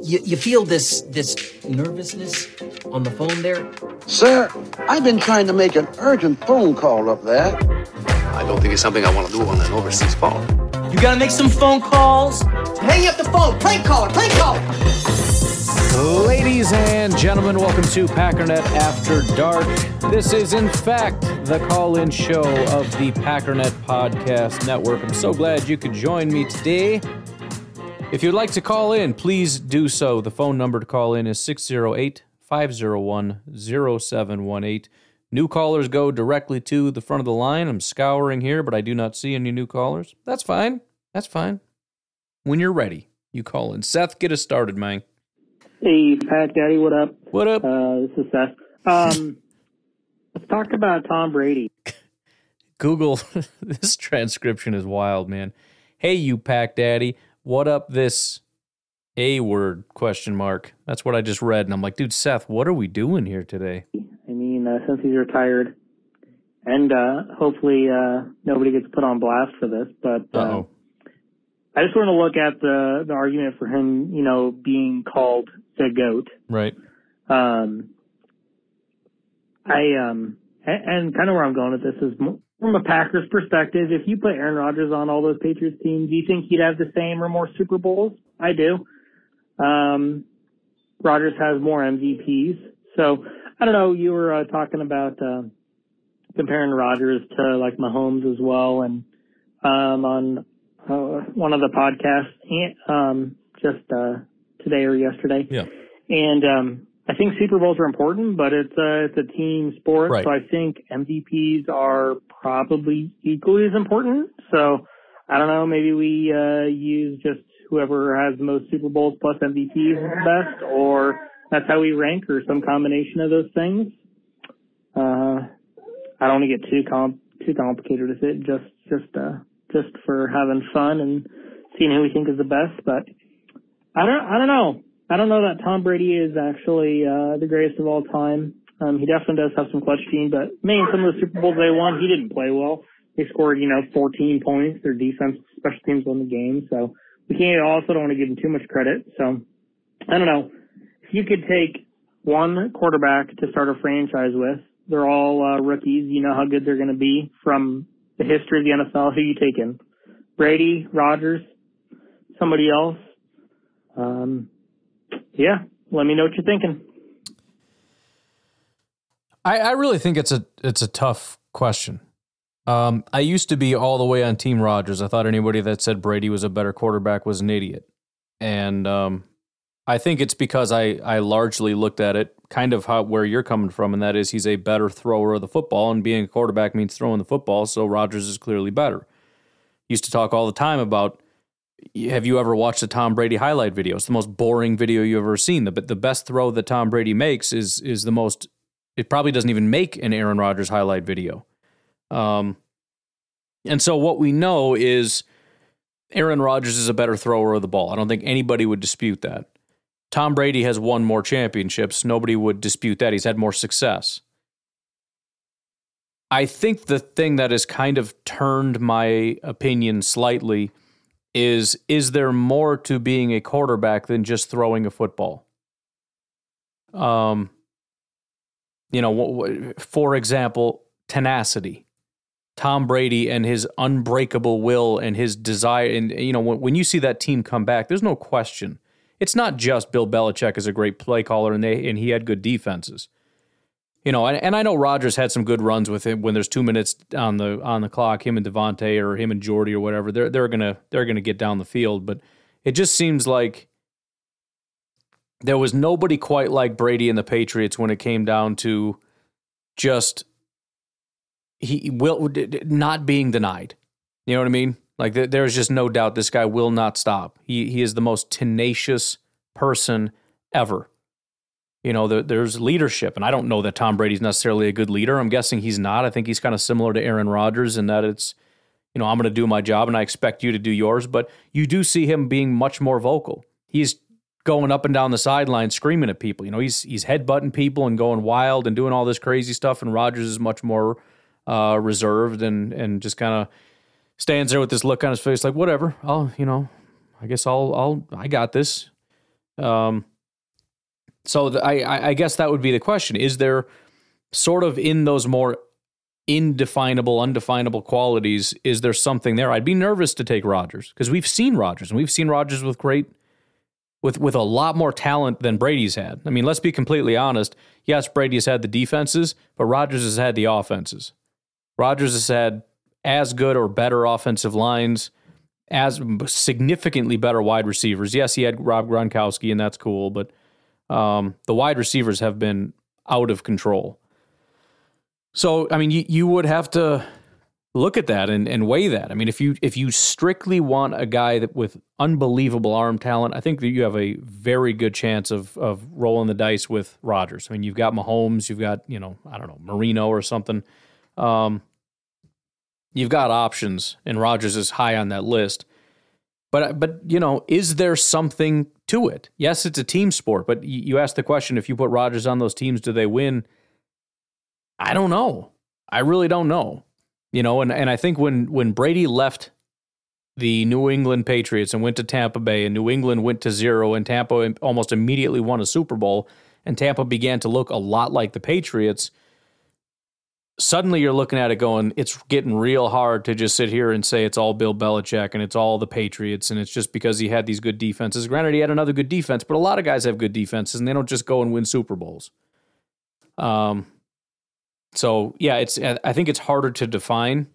You, you feel this this nervousness on the phone there? Sir, I've been trying to make an urgent phone call up there. I don't think it's something I want to do on an overseas phone. You gotta make some phone calls. Hang up the phone. Prank caller. Prank caller. Ladies and gentlemen, welcome to Packernet After Dark. This is, in fact, the call in show of the Packernet Podcast Network. I'm so glad you could join me today. If you'd like to call in, please do so. The phone number to call in is 608 501 0718. New callers go directly to the front of the line. I'm scouring here, but I do not see any new callers. That's fine. That's fine. When you're ready, you call in. Seth, get us started, man. Hey, Pack Daddy, what up? What up? Uh, this is Seth. Um, let's talk about Tom Brady. Google, this transcription is wild, man. Hey, you Pack Daddy, what up this A word question mark? That's what I just read. And I'm like, dude, Seth, what are we doing here today? I mean, uh, since he's retired, and uh, hopefully uh, nobody gets put on blast for this, but uh, I just want to look at the the argument for him, you know, being called the goat. Right. Um, I um, and, and kind of where I'm going with this is from a Packers perspective. If you put Aaron Rodgers on all those Patriots teams, do you think he'd have the same or more Super Bowls? I do. Um, Rodgers has more MVPs, so I don't know. You were uh, talking about uh, comparing Rodgers to like Mahomes as well, and um, on uh, one of the podcasts, um, just uh, today or yesterday. Yeah. And um, I think Super Bowls are important, but it's a it's a team sport, Right. so I think MVPs are probably equally as important. So I don't know, maybe we uh, use just whoever has the most Super Bowls plus MVPs best, or that's how we rank, or some combination of those things. Uh, I don't want to get too com- too complicated with it. Just just uh, just for having fun and seeing who we think is the best, but I don't I don't know. I don't know that Tom Brady is actually uh, the greatest of all time. Um, he definitely does have some clutch team, but man, some of the Super Bowls they won, he didn't play well. They scored, you know, 14 points. Their defense, special teams won the game, so we can't also don't want to give him too much credit. So I don't know. If you could take one quarterback to start a franchise with, they're all uh, rookies. You know how good they're going to be from the history of the NFL. Who you taking? Brady, Rodgers, somebody else? Um, yeah, let me know what you're thinking. I, I really think it's a it's a tough question. Um, I used to be all the way on Team Rodgers. I thought anybody that said Brady was a better quarterback was an idiot, and um, I think it's because I I largely looked at it kind of how where you're coming from, and that is he's a better thrower of the football, and being a quarterback means throwing the football. So Rodgers is clearly better. Used to talk all the time about. Have you ever watched a Tom Brady highlight video? It's the most boring video you've ever seen. The the best throw that Tom Brady makes is is the most it probably doesn't even make an Aaron Rodgers highlight video. Um, and so what we know is Aaron Rodgers is a better thrower of the ball. I don't think anybody would dispute that. Tom Brady has won more championships. Nobody would dispute that. He's had more success. I think the thing that has kind of turned my opinion slightly is is there more to being a quarterback than just throwing a football? Um, you know, for example, tenacity. Tom Brady and his unbreakable will and his desire. And, you know, when, when you see that team come back, there's no question. It's not just Bill Belichick is a great play caller and they and he had good defenses. You know, and, and I know Rodgers had some good runs with him when there's two minutes on the on the clock, him and Davante or him and Jordy or whatever, they're they're gonna they're gonna get down the field. But it just seems like there was nobody quite like Brady and the Patriots when it came down to just he will not being denied. You know what I mean? Like there's just no doubt this guy will not stop. He he is the most tenacious person ever. You know, there, there's leadership, and I don't know that Tom Brady's necessarily a good leader. I'm guessing he's not. I think he's kind of similar to Aaron Rodgers in that it's, you know, I'm going to do my job and I expect you to do yours. But you do see him being much more vocal. He's going up and down the sideline screaming at people. You know, he's he's headbutting people and going wild and doing all this crazy stuff. And Rodgers is much more uh, reserved and and just kind of stands there with this look on his face, like whatever. I'll you know, I guess I'll I'll I got this. Um, so the, I I guess that would be the question: Is there sort of in those more indefinable, undefinable qualities? Is there something there? I'd be nervous to take Rodgers because we've seen Rodgers and we've seen Rodgers with great. With, with a lot more talent than Brady's had. I mean, let's be completely honest. Yes, Brady's had the defenses, but Rodgers has had the offenses. Rodgers has had as good or better offensive lines, as significantly better wide receivers. Yes, he had Rob Gronkowski, and that's cool, but um, the wide receivers have been out of control. So, I mean, you, you would have to look at that and, and weigh that. I mean, if you if you strictly want a guy that with unbelievable arm talent, I think that you have a very good chance of of rolling the dice with Rodgers. I mean, you've got Mahomes, you've got you know I don't know Marino or something. Um, you've got options, and Rodgers is high on that list. But but you know, is there something to it? Yes, it's a team sport, but you ask the question: if you put Rodgers on those teams, do they win? I don't know. I really don't know. You know, and and I think when when Brady left the New England Patriots and went to Tampa Bay, and New England went to zero, and Tampa almost immediately won a Super Bowl, and Tampa began to look a lot like the Patriots suddenly you're looking at it going, it's getting real hard to just sit here and say it's all Bill Belichick and it's all the Patriots and it's just because he had these good defenses. Granted, he had another good defense, but a lot of guys have good defenses and they don't just go and win Super Bowls. Um, so yeah, it's I think it's harder to define,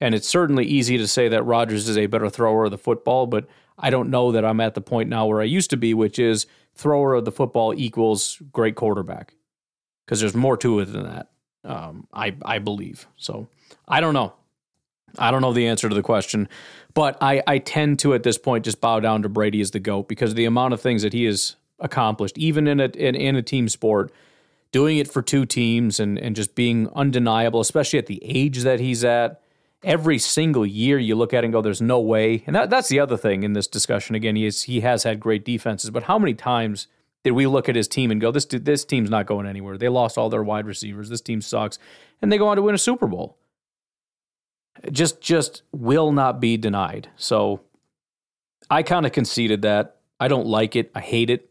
and it's certainly easy to say that Rodgers is a better thrower of the football, but I don't know that I'm at the point now where I used to be, which is thrower of the football equals great quarterback, because there's more to it than that. Um, I I believe so. I don't know. I don't know the answer to the question, but I I tend to at this point just bow down to Brady as the goat because the amount of things that he has accomplished, even in a in, in a team sport, doing it for two teams and and just being undeniable, especially at the age that he's at. Every single year, you look at and go, "There's no way." And that, that's the other thing in this discussion. Again, he is, he has had great defenses, but how many times did we look at his team and go, this this team's not going anywhere? They lost all their wide receivers. This team sucks, and they go on to win a Super Bowl. Just just will not be denied. So I kind of conceded that. I don't like it. I hate it.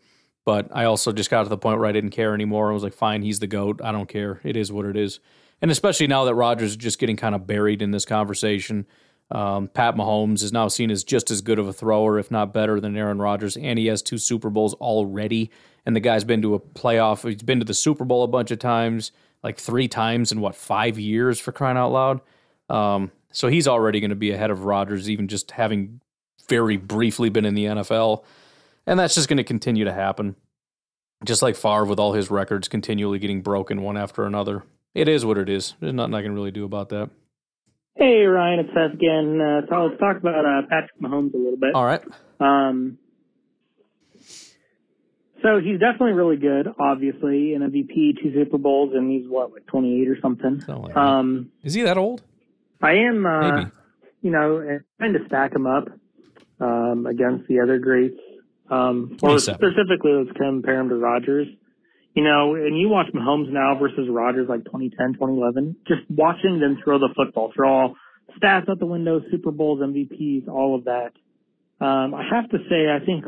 But I also just got to the point where I didn't care anymore. I was like, fine, he's the GOAT. I don't care. It is what it is. And especially now that Rodgers is just getting kind of buried in this conversation. Um, Pat Mahomes is now seen as just as good of a thrower, if not better, than Aaron Rodgers, and he has two Super Bowls already. And the guy's been to a playoff. He's been to the Super Bowl a bunch of times, like three times in what five years for crying out loud. Um, so he's already going to be ahead of Rodgers, even just having very briefly been in the NFL, and that's just going to continue to happen. Just like Favre with all his records continually getting broken one after another. It is what it is. There's nothing I can really do about that. Hey Ryan, it's Seth again. Uh, so let's talk about uh, Patrick Mahomes a little bit. All right. Um, so he's definitely really good. Obviously, an MVP, two Super Bowls, and he's what, like twenty eight or something. Like um, is he that old? I am. Uh, Maybe. You know, trying to stack him up um, against the other greats. Um, or specifically, let's compare him to Rodgers. You know, and you watch Mahomes now versus Rodgers like 2010, 2011, just watching them throw the football, throw all stats out the window, Super Bowls, MVPs, all of that. Um, I have to say, I think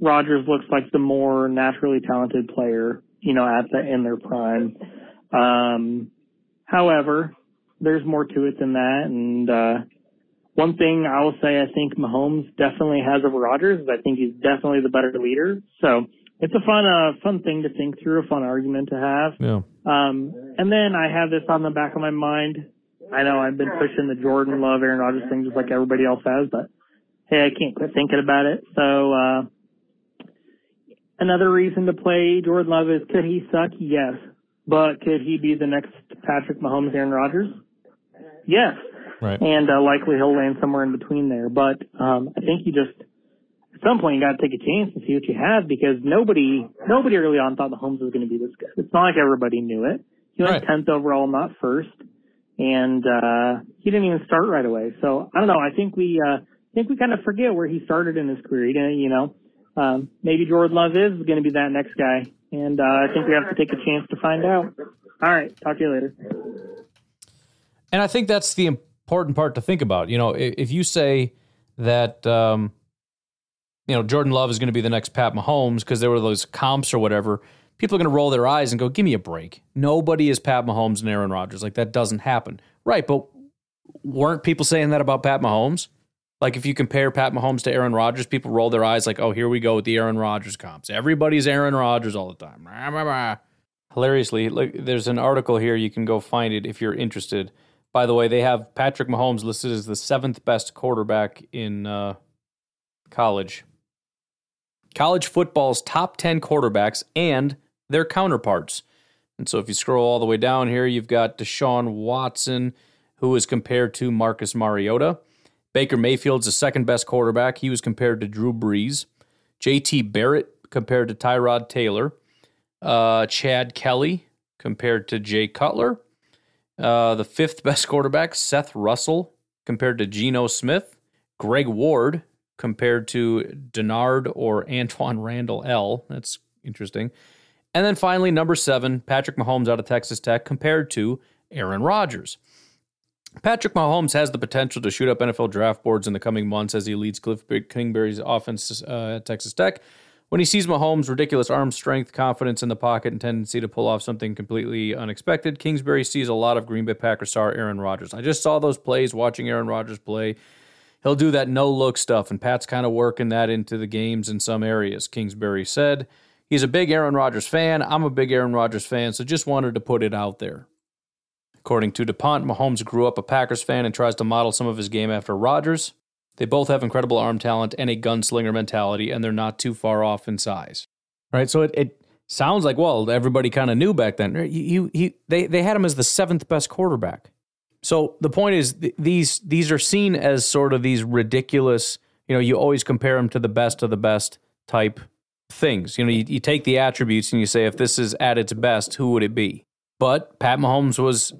Rodgers looks like the more naturally talented player, you know, at the, in their prime. Um, however, there's more to it than that. And, uh, one thing I will say, I think Mahomes definitely has over Rodgers I think he's definitely the better leader. So it's a fun, uh, fun thing to think through, a fun argument to have. Yeah. Um, and then I have this on the back of my mind. I know I've been pushing the Jordan Love, Aaron Rodgers thing just like everybody else has, but hey, I can't quit thinking about it. So, uh, another reason to play Jordan Love is could he suck? Yes. but could he be the next Patrick Mahomes, Aaron Rodgers? Yes. Right. And uh, likely he'll land somewhere in between there. But um, I think you just at some point you got to take a chance and see what you have because nobody nobody early on thought Mahomes was going to be this good. It's not like everybody knew it. He went Right. tenth overall, not first, and uh, he didn't even start right away. So I don't know. I think we uh, I think we kind of forget where he started in his career. You know, um, maybe Jordan Love is going to be that next guy, and uh, I think we have to take a chance to find out. All right, talk to you later. And I think that's the important part to think about. You know, if you say that, um, you know, Jordan Love is going to be the next Pat Mahomes because there were those comps or whatever, people are going to roll their eyes and go, give me a break. Nobody is Pat Mahomes and Aaron Rodgers. Like, that doesn't happen. Right. But weren't people saying that about Pat Mahomes? Like, if you compare Pat Mahomes to Aaron Rodgers, people roll their eyes like, oh, here we go with the Aaron Rodgers comps. Everybody's Aaron Rodgers all the time. Hilariously, look, there's an article here. You can go find it if you're interested. By the way, they have Patrick Mahomes listed as the seventh best quarterback in uh, college. College football's top 10 quarterbacks and their counterparts. And so if you scroll all the way down here, you've got Deshaun Watson, who is compared to Marcus Mariota. Baker Mayfield's the second best quarterback. He was compared to Drew Brees. JT Barrett compared to Tyrod Taylor. Uh, Chad Kelly compared to Jay Cutler. Uh, the fifth best quarterback, Seth Russell, compared to Geno Smith. Greg Ward compared to Denard or Antwaan Randle El. That's interesting. And then finally, number seven, Patrick Mahomes out of Texas Tech compared to Aaron Rodgers. Patrick Mahomes has the potential to shoot up NFL draft boards in the coming months as he leads Cliff Kingsbury's offense uh, at Texas Tech. When he sees Mahomes' ridiculous arm strength, confidence in the pocket, and tendency to pull off something completely unexpected, Kingsbury sees a lot of Green Bay Packers star Aaron Rodgers. I just saw those plays watching Aaron Rodgers play. He'll do that no look stuff, and Pat's kind of working that into the games in some areas, Kingsbury said. He's a big Aaron Rodgers fan. I'm a big Aaron Rodgers fan, so just wanted to put it out there. According to DuPont, Mahomes grew up a Packers fan and tries to model some of his game after Rodgers. They both have incredible arm talent and a gunslinger mentality, and they're not too far off in size. Right? So it, it sounds like, well, everybody kind of knew back then. He, he, he, they, they had him as the seventh best quarterback. So the point is, th- these these are seen as sort of these ridiculous. You know, you always compare them to the best of the best type things. You know, you, you take the attributes and you say, if this is at its best, who would it be? But Pat Mahomes was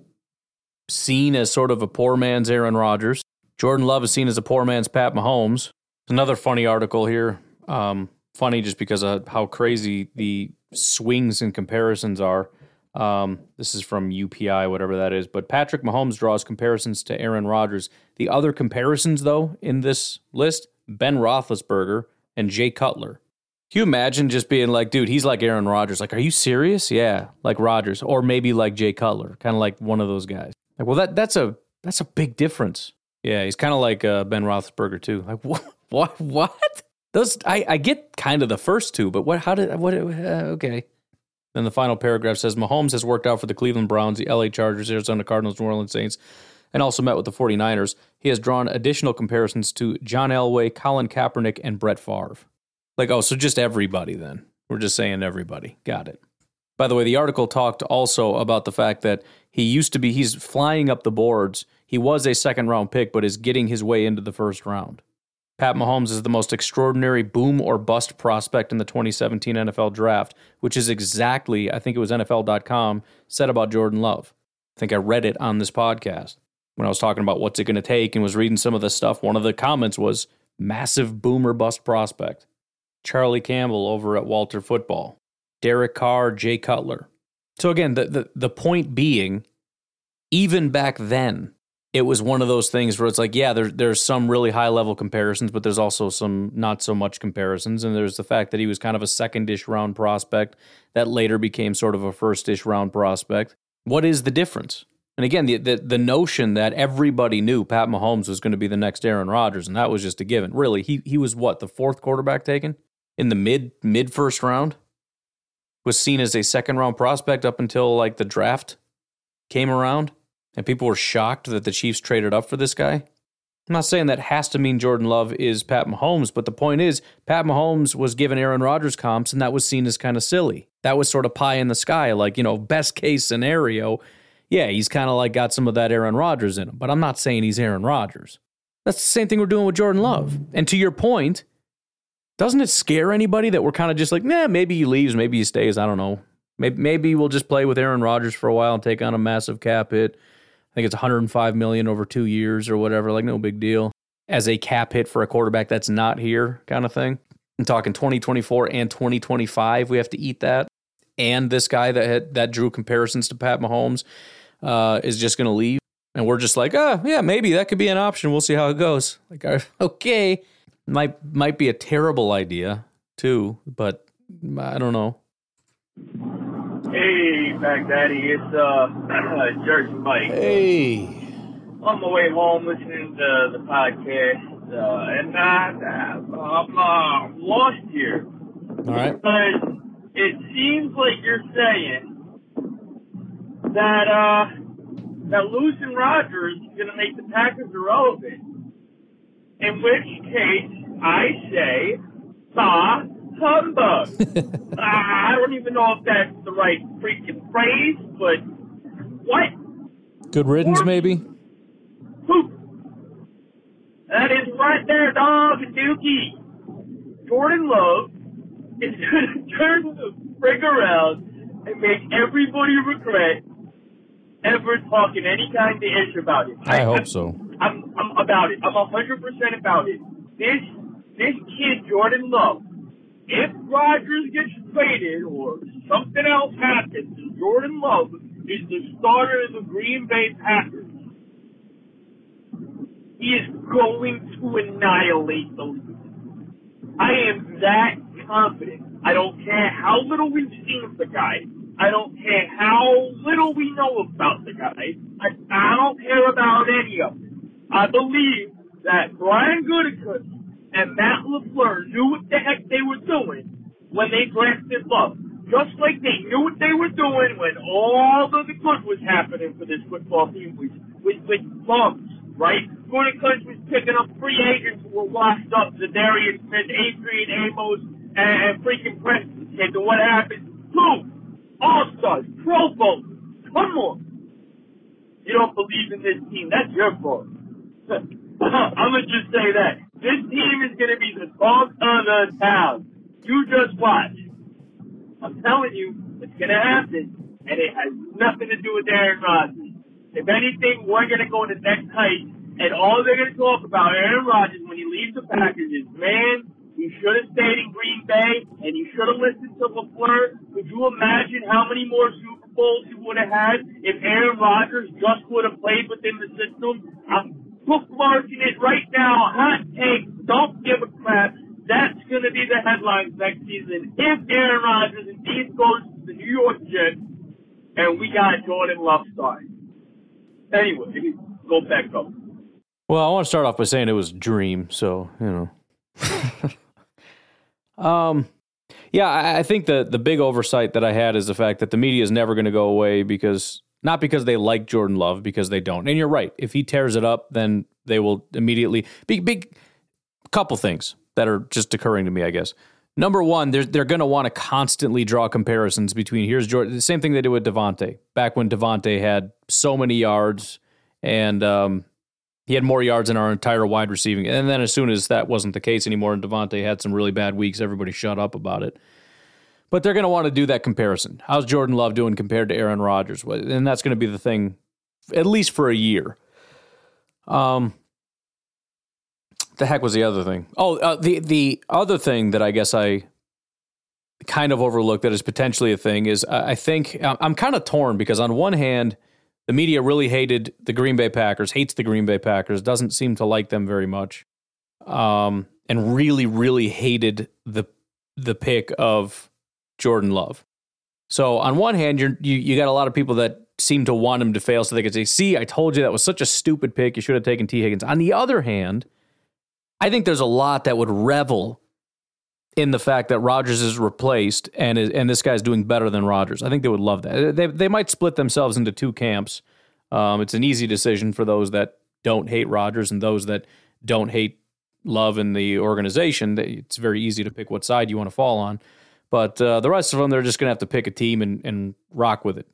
seen as sort of a poor man's Aaron Rodgers. Jordan Love is seen as a poor man's Pat Mahomes. Another funny article here. Um, funny just because of how crazy the swings and comparisons are. Um, this is from UPI, whatever that is. But Patrick Mahomes draws comparisons to Aaron Rodgers. The other comparisons, though, in this list Ben Roethlisberger and Jay Cutler. Can you imagine just being like, dude, he's like Aaron Rodgers? Like, are you serious? Yeah, like Rodgers, or maybe like Jay Cutler, kind of like one of those guys. Like, well, that that's a that's a big difference. Yeah, he's kind of like uh, Ben Roethlisberger too. Like, what? What? What? Those I, I get kind of the first two, but what? How did what? Uh, okay. Then the final paragraph says Mahomes has worked out for the Cleveland Browns, the LA Chargers, Arizona Cardinals, New Orleans Saints, and also met with the 49ers. He has drawn additional comparisons to John Elway, Colin Kaepernick, and Brett Favre. Like, oh, so just everybody then. We're just saying everybody. Got it. By the way, the article talked also about the fact that he used to be, he's flying up the boards. He was a second round pick, but is getting his way into the first round. Pat Mahomes is the most extraordinary boom or bust prospect in the 2017 NFL draft, which is exactly, I think it was NFL.com, said about Jordan Love. I think I read it on this podcast when I was talking about what's it going to take and was reading some of the stuff. One of the comments was massive boom or bust prospect. Charlie Campbell over at Walter Football, Derek Carr, Jay Cutler. So again, the, the, the point being, even back then, it was one of those things where it's like, yeah, there, there's some really high level comparisons, but there's also some not so much comparisons. And there's the fact that he was kind of a second ish round prospect that later became sort of a first ish round prospect. What is the difference? And again, the, the the notion that everybody knew Pat Mahomes was going to be the next Aaron Rodgers, and that was just a given. Really, he he was what the fourth quarterback taken in the mid mid first round. Was seen as a second round prospect up until like the draft came around, and people were shocked that the Chiefs traded up for this guy. I'm not saying that has to mean Jordan Love is Pat Mahomes, but the point is Pat Mahomes was given Aaron Rodgers comps, and that was seen as kind of silly. that was sort of pie in the sky. Like, you know, best case scenario, yeah, he's kind of like got some of that Aaron Rodgers in him, but I'm not saying he's Aaron Rodgers. That's the same thing we're doing with Jordan Love. And to your point, doesn't it scare anybody that we're kind of just like, nah, maybe he leaves, maybe he stays. I don't know. Maybe, maybe we'll just play with Aaron Rodgers for a while and take on a massive cap hit. Think it's 105 million over two years or whatever. Like no big deal as a cap hit for a quarterback that's not here, kind of thing. I'm talking 2024 and 2025. We have to eat that. And this guy that had, that drew comparisons to Pat Mahomes uh, is just going to leave, and we're just like, oh yeah, maybe that could be an option. We'll see how it goes. Like, okay, might might be a terrible idea too, but I don't know. Hey, Pack Daddy, it's uh, Jersey Mike. Hey. On my way home, listening to the podcast, uh, and uh, I'm uh, lost here. All right. Because it seems like you're saying that uh, that losing Rodgers is going to make the Packers irrelevant. In which case, I say, bah humbug. uh, I don't even know if that's the right freaking phrase, but what? Good riddance, Or- maybe. Poop. That is right there, dog Dookie. Jordan Love is going to turn the frig around and make everybody regret ever talking any kind of ish about it. I hope so. I'm, I'm about it. I'm a hundred percent about it. This this kid Jordan Love, if Rodgers gets traded or something else happens, and Jordan Love is the starter of the Green Bay Packers, he is going to annihilate league. I am that confident. I don't care how little we've seen of the guy. I don't care how little we know about the guy. I, I don't care about any of it. I believe that Brian Gutekunst and Matt LaFleur knew what the heck they were doing when they drafted Love. Just like they knew what they were doing when all of the good was happening for this football team with, with, with bums, right? Gutekunst was picking up free agents who were washed up, Za'Darius Smith, Adrian Amos, and, and freaking Preston. And what happened? Boom! All-Stars, Pro Bowl. Come on. You don't believe in this team. That's your fault. I'm to just say that. This team is going to be the talk of the town. You just watch. I'm telling you, it's going to happen. And it has nothing to do with Aaron Rodgers. If anything, we're going to go to next height. And all they're going to talk about Aaron Rodgers when he leaves the Packers is, man, he should have stayed in Green Bay and he should have listened to LaFleur. Could you imagine how many more Super Bowls he would have had if Aaron Rodgers just would have played within the system? I'm bookmarking it right now. Hot take. Don't give a crap. That's going to be the headlines next season. If Aaron Rodgers indeed goes to the New York Jets and we got Jordan Love starting. Anyway, go back up. Well, I want to start off by saying it was a dream, so you know. um, yeah, I, I think the the big oversight that I had is the fact that the media is never going to go away because not because they like Jordan Love, because they don't. And you're right. If he tears it up, then they will immediately big big couple things that are just occurring to me, I guess. Number one, they're they're going to want to constantly draw comparisons between here's Jordan. The same thing they did with Davante back when Davante had so many yards and um, he had more yards than our entire wide receiving. And then as soon as that wasn't the case anymore, and Davante had some really bad weeks, everybody shut up about it. But they're going to want to do that comparison. How's Jordan Love doing compared to Aaron Rodgers? And that's going to be the thing, at least for a year. Um, the heck was the other thing? Oh, uh, the the other thing that I guess I kind of overlooked that is potentially a thing is uh, I think I'm kind of torn because on one hand, the media really hated the Green Bay Packers, hates the Green Bay Packers, doesn't seem to like them very much, um, and really, really hated the the pick of Jordan Love. So on one hand, you you got a lot of people that seem to want him to fail, so they could say, "See, I told you that was such a stupid pick. You should have taken Tee Higgins." On the other hand, I think there's a lot that would revel in the fact that Rodgers is replaced and is, and this guy's doing better than Rodgers. I think they would love that. They they might split themselves into two camps. Um, it's an easy decision for those that don't hate Rodgers and those that don't hate Love in the organization. It's very easy to pick what side you want to fall on. But uh, the rest of them, they're just going to have to pick a team and, and rock with it.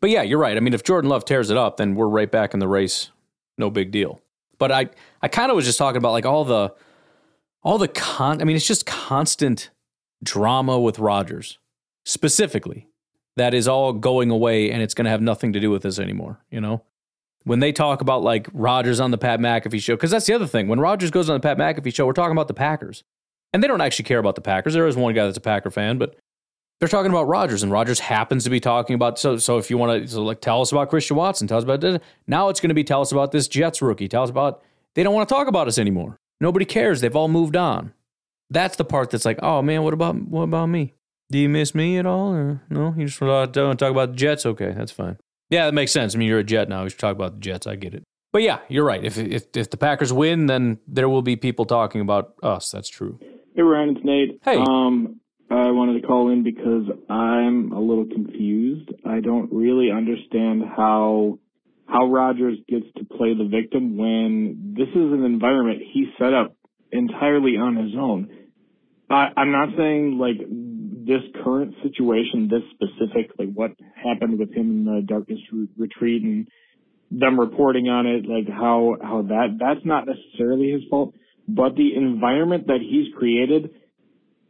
But yeah, you're right. I mean, if Jordan Love tears it up, then we're right back in the race. No big deal. But I, I kind of was just talking about like all the, all the con. I mean, it's just constant drama with Rodgers, specifically. That is all going away, and it's going to have nothing to do with this anymore. You know, when they talk about like Rodgers on the Pat McAfee show, because that's the other thing. When Rodgers goes on the Pat McAfee show, we're talking about the Packers, and they don't actually care about the Packers. There is one guy that's a Packer fan, but they're talking about Rodgers, and Rodgers happens to be talking about. So, so if you want to, so like, tell us about Christian Watson, tell us about this. Now it's going to be tell us about this Jets rookie. Tell us about. They don't want to talk about us anymore. Nobody cares. They've all moved on. That's the part that's like, oh man, what about what about me? Do you miss me at all, or no? You just want to talk about the Jets? Okay, that's fine. Yeah, that makes sense. I mean, you're a Jet now. We should talk about the Jets. I get it. But yeah, you're right. If if if the Packers win, then there will be people talking about us. That's true. Hey Ryan, it's Nate. Hey. Um, I wanted to call in because I'm a little confused. I don't really understand how how Rodgers gets to play the victim when this is an environment he set up entirely on his own. I, I'm not saying like this current situation, this specific, like what happened with him in the darkness re- retreat and them reporting on it, like how how that that's not necessarily his fault, but the environment that he's created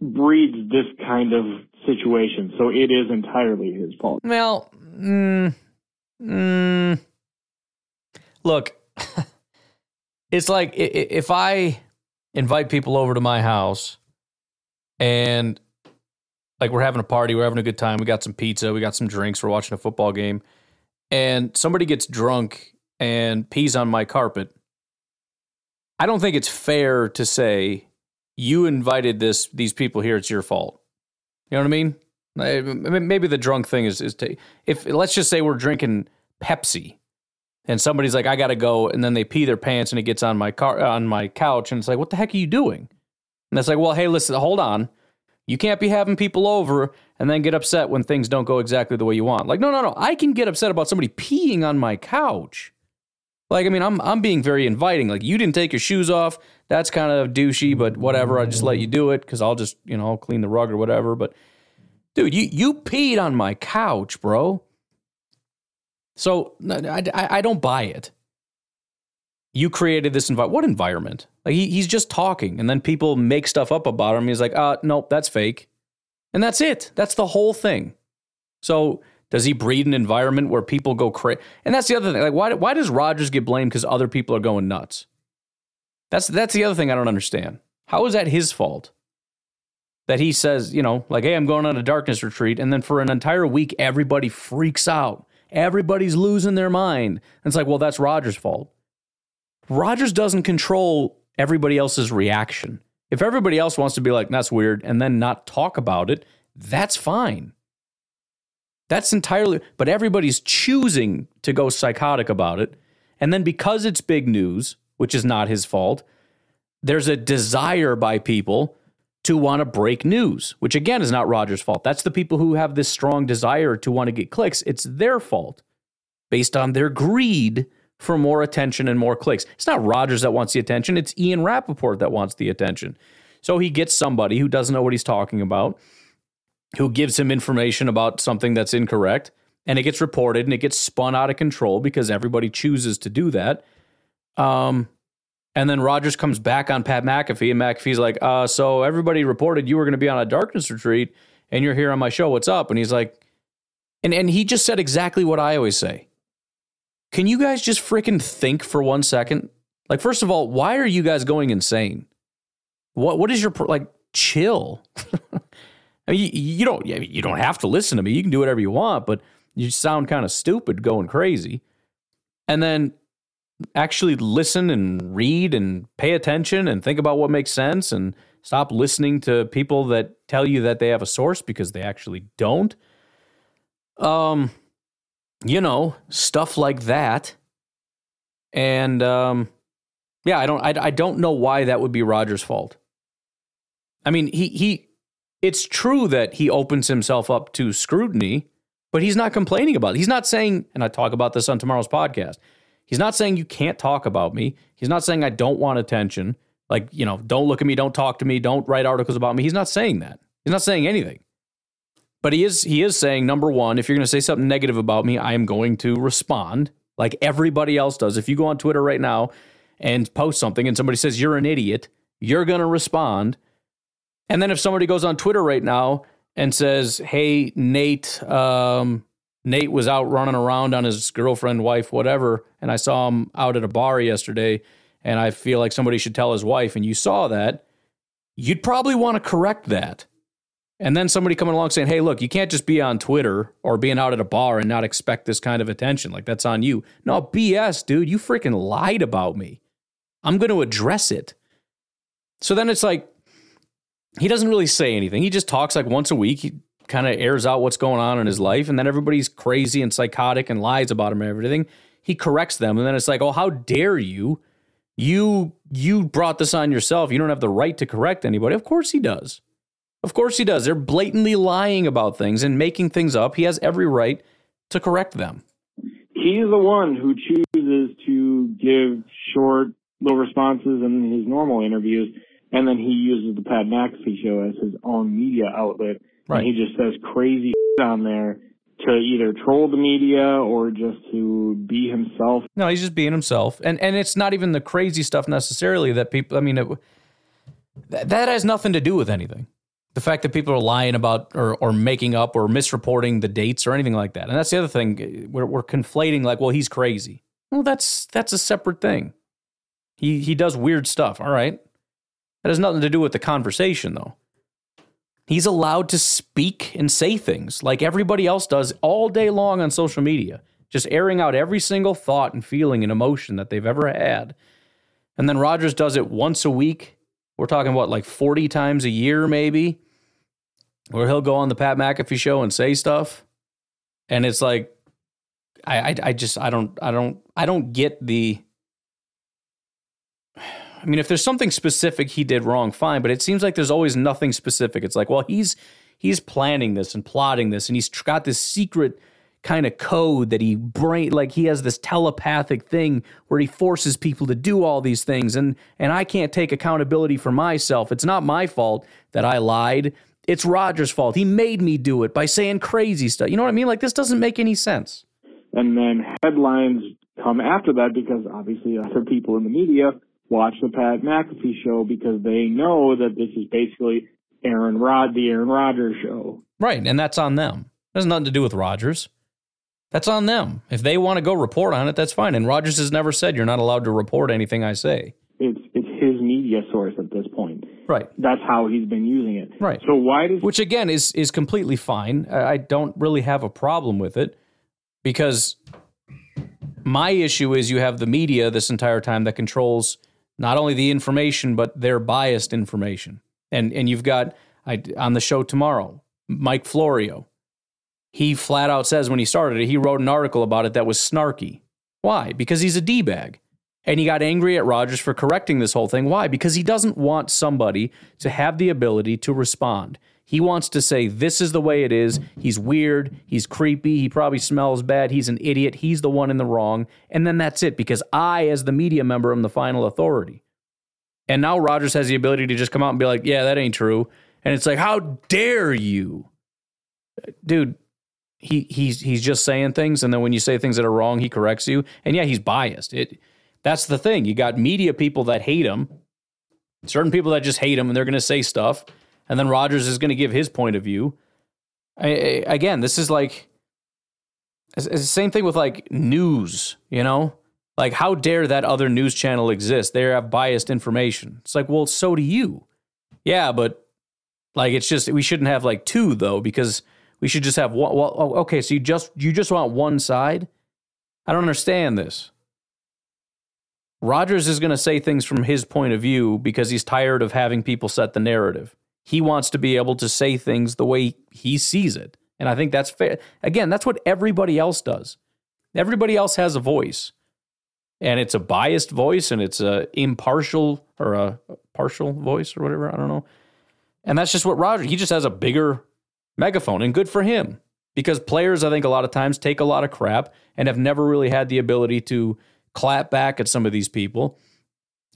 breeds this kind of situation. So it is entirely his fault. Well, mm, mm, look, it's like if I invite people over to my house and like we're having a party, we're having a good time, we got some pizza, we got some drinks, we're watching a football game, and somebody gets drunk and pees on my carpet. I don't think it's fair to say you invited this these people here, it's your fault. You know what I mean? Maybe the drunk thing is is ta- if let's just say we're drinking Pepsi, and somebody's like, "I got to go," and then they pee their pants and it gets on my car on my couch, and it's like, "What the heck are you doing?" And it's like, "Well, hey, listen, hold on, you can't be having people over and then get upset when things don't go exactly the way you want." Like, no, no, no, I can get upset about somebody peeing on my couch. Like, I mean, I'm I'm being very inviting. Like, you didn't take your shoes off. That's kind of douchey, but whatever. I just let you do it because I'll just you know I'll clean the rug or whatever. But dude, you you peed on my couch, bro. So I, I, I don't buy it. You created this environment. What environment? Like he, he's just talking, and then people make stuff up about him. He's like, uh, nope, that's fake, and that's it. That's the whole thing. So does he breed an environment where people go crazy? And that's the other thing. Like, why why does Rodgers get blamed because other people are going nuts? That's that's the other thing I don't understand. How is that his fault? That he says, you know, like, hey, I'm going on a darkness retreat, and then for an entire week, everybody freaks out. Everybody's losing their mind. And it's like, well, that's Rodgers' fault. Rodgers doesn't control everybody else's reaction. If everybody else wants to be like, that's weird, and then not talk about it, that's fine. That's entirely, but everybody's choosing to go psychotic about it. And then because it's big news, which is not his fault, there's a desire by people to want to break news, which again is not Rodgers' fault. That's the people who have this strong desire to want to get clicks. It's their fault based on their greed for more attention and more clicks. It's not Rodgers that wants the attention, it's Ian Rapoport that wants the attention. So he gets somebody who doesn't know what he's talking about, who gives him information about something that's incorrect, and it gets reported and it gets spun out of control because everybody chooses to do that. Um, and then Rodgers comes back on Pat McAfee, and McAfee's like, uh, so everybody reported you were going to be on a darkness retreat, and you're here on my show. What's up? And he's like, and and he just said exactly what I always say. Can you guys just freaking think for one second? Like, first of all, why are you guys going insane? What what is your like? Chill. I mean, you, you don't you don't have to listen to me. You can do whatever you want, but you sound kind of stupid going crazy. And then actually listen and read and pay attention and think about what makes sense and stop listening to people that tell you that they have a source because they actually don't. Um, you know, stuff like that. And um, yeah, I don't, I, I don't know why that would be Rodgers' fault. I mean, he he, it's true that he opens himself up to scrutiny, but he's not complaining about it. He's not saying, and I talk about this on tomorrow's podcast. He's not saying you can't talk about me. He's not saying I don't want attention. Like, you know, don't look at me, don't talk to me, don't write articles about me. He's not saying that. He's not saying anything. But he is he is saying number one, if you're going to say something negative about me, I am going to respond like everybody else does. If you go on Twitter right now and post something and somebody says you're an idiot, you're going to respond. And then if somebody goes on Twitter right now and says, "Hey, Nate, um, Nate was out running around on his girlfriend, wife, whatever, and I saw him out at a bar yesterday, and I feel like somebody should tell his wife." And you saw that, you'd probably want to correct that. And then somebody coming along saying, "Hey, look, you can't just be on Twitter or being out at a bar and not expect this kind of attention. Like that's on you." No, BS, dude. You freaking lied about me. I'm going to address it. So then it's like he doesn't really say anything. He just talks like once a week. He kind of airs out what's going on in his life, and then everybody's crazy and psychotic and lies about him and everything. He corrects them, and then it's like, "Oh, how dare you? You you brought this on yourself. You don't have the right to correct anybody." Of course he does. Of course he does. They're blatantly lying about things and making things up. He has every right to correct them. He's the one who chooses to give short little responses in his normal interviews, and then he uses the Pat McAfee show as his own media outlet. Right. And he just says crazy on there to either troll the media or just to be himself. No, he's just being himself, and and it's not even the crazy stuff necessarily that people. I mean, it, that, that has nothing to do with anything. The fact that people are lying about or, or making up or misreporting the dates or anything like that, and that's the other thing. We're, we're conflating like, well, he's crazy. Well, that's that's a separate thing. He he does weird stuff. All right, that has nothing to do with the conversation though. He's allowed to speak and say things like everybody else does all day long on social media, just airing out every single thought and feeling and emotion that they've ever had. And then Rodgers does it once a week. We're talking what, like 40 times a year, maybe, where he'll go on the Pat McAfee show and say stuff. And it's like, I, I, I just, I don't, I don't, I don't get the. I mean, if there's something specific he did wrong, fine. But it seems like there's always nothing specific. It's like, well, he's he's planning this and plotting this, and he's got this secret kind of code that he brain like he has this telepathic thing where he forces people to do all these things and and I can't take accountability for myself. It's not my fault that I lied. It's Roger's fault. He made me do it by saying crazy stuff. You know what I mean? Like this doesn't make any sense. And then headlines come after that because obviously other people in the media watch the Pat McAfee show because they know that this is basically Aaron Rod, the Aaron Rodgers show. Right, and that's on them. It has nothing to do with Rodgers. That's on them. If they want to go report on it, that's fine. And Rodgers has never said you're not allowed to report anything I say. It's it's his media source at this point. Right. That's how he's been using it. Right. So why does Which again is is completely fine. I I don't really have a problem with it because my issue is you have the media this entire time that controls not only the information but their biased information. And and you've got I, on the show tomorrow, Mike Florio. He flat out says when he started it, he wrote an article about it that was snarky. Why? Because he's a D bag. And he got angry at Rodgers for correcting this whole thing. Why? Because he doesn't want somebody to have the ability to respond. He wants to say, This is the way it is. He's weird. He's creepy. He probably smells bad. He's an idiot. He's the one in the wrong. And then that's it because I, as the media member, am the final authority. And now Rodgers has the ability to just come out and be like, Yeah, that ain't true. And it's like, How dare you? Dude, he he's he's just saying things and then when you say things that are wrong he corrects you and yeah he's biased it that's the thing you got media people that hate him certain people that just hate him and they're going to say stuff and then Rodgers is going to give his point of view I, I, again this is like it's, the same thing with like news you know like how dare that other news channel exist they have biased information it's like well so do you yeah but like it's just we shouldn't have like two though because we should just have one. Well, oh, okay, so you just you just want one side? I don't understand this. Rodgers is going to say things from his point of view because he's tired of having people set the narrative. He wants to be able to say things the way he sees it. And I think that's fair. Again, that's what everybody else does. Everybody else has a voice. And it's a biased voice and it's a impartial or a partial voice or whatever, I don't know. And that's just what Roger, he just has a bigger megaphone, and good for him. Because players, I think, a lot of times take a lot of crap and have never really had the ability to clap back at some of these people.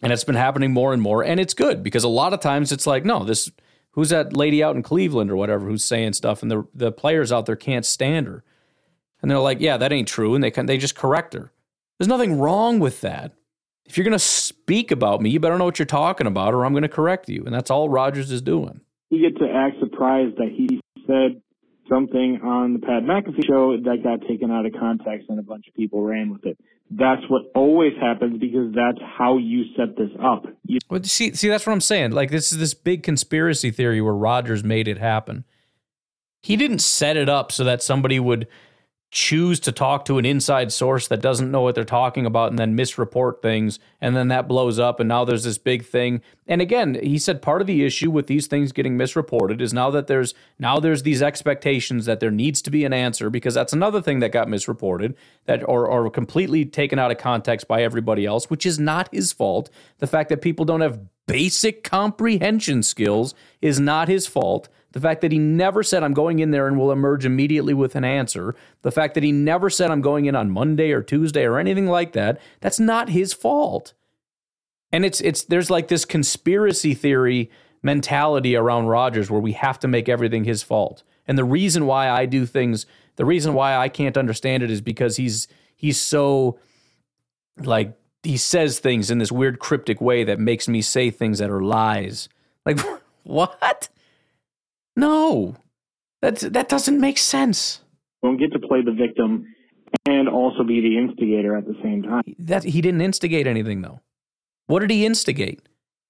And it's been happening more and more. And it's good because a lot of times it's like, no, this who's that lady out in Cleveland or whatever who's saying stuff, and the the players out there can't stand her, and they're like, yeah, that ain't true, and they can, they just correct her. There's nothing wrong with that. If you're going to speak about me, you better know what you're talking about, or I'm going to correct you, and that's all Rodgers is doing. We get to act surprised that he said something on the Pat McAfee show that got taken out of context and a bunch of people ran with it. That's what always happens because that's how you set this up. You- well, see, see, that's what I'm saying. Like this is this big conspiracy theory where Rodgers made it happen. He didn't set it up so that somebody would choose to talk to an inside source that doesn't know what they're talking about and then misreport things and then that blows up and now there's this big thing. And again he said part of the issue with these things getting misreported is now that there's now there's these expectations that there needs to be an answer because that's another thing that got misreported that or, or completely taken out of context by everybody else which is not his fault. The fact that people don't have basic comprehension skills is not his fault the fact that he never said, I'm going in there and will emerge immediately with an answer. The fact that he never said, I'm going in on Monday or Tuesday or anything like that. That's not his fault. And it's, it's, there's like this conspiracy theory mentality around Rodgers where we have to make everything his fault. And the reason why I do things, the reason why I can't understand it is because he's, he's so like, he says things in this weird cryptic way that makes me say things that are lies. Like, what? No, that that doesn't make sense. Don't get to play the victim and also be the instigator at the same time. That he didn't instigate anything though. What did he instigate?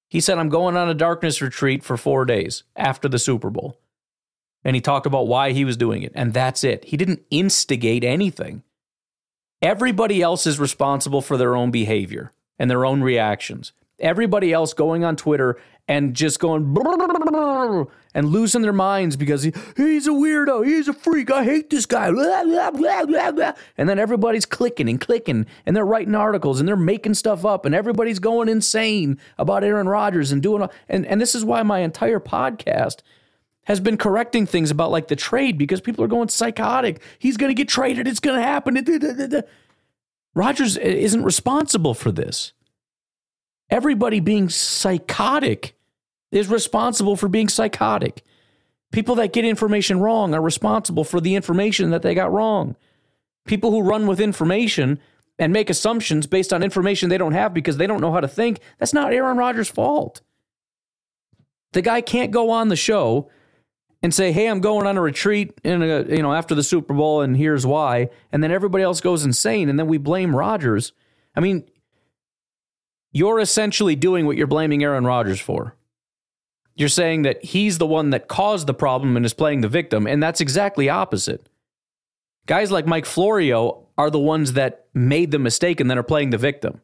He said, "I'm going on a darkness retreat for four days after the Super Bowl," and he talked about why he was doing it, and that's it. He didn't instigate anything. Everybody else is responsible for their own behavior and their own reactions. Everybody else going on Twitter and just going and losing their minds because he, he's a weirdo, he's a freak, I hate this guy. And then everybody's clicking and clicking and they're writing articles and they're making stuff up and everybody's going insane about Aaron Rodgers and doing and and this is why my entire podcast has been correcting things about like the trade because people are going psychotic. He's going to get traded, it's going to happen. Rodgers isn't responsible for this. Everybody being psychotic is responsible for being psychotic. People that get information wrong are responsible for the information that they got wrong. People who run with information and make assumptions based on information they don't have because they don't know how to think, that's not Aaron Rodgers' fault. The guy can't go on the show and say, "Hey, I'm going on a retreat in a, you know after the Super Bowl and here's why," and then everybody else goes insane and then we blame Rodgers. I mean, you're essentially doing what you're blaming Aaron Rodgers for. You're saying that he's the one that caused the problem and is playing the victim, and that's exactly opposite. Guys like Mike Florio are the ones that made the mistake and then are playing the victim.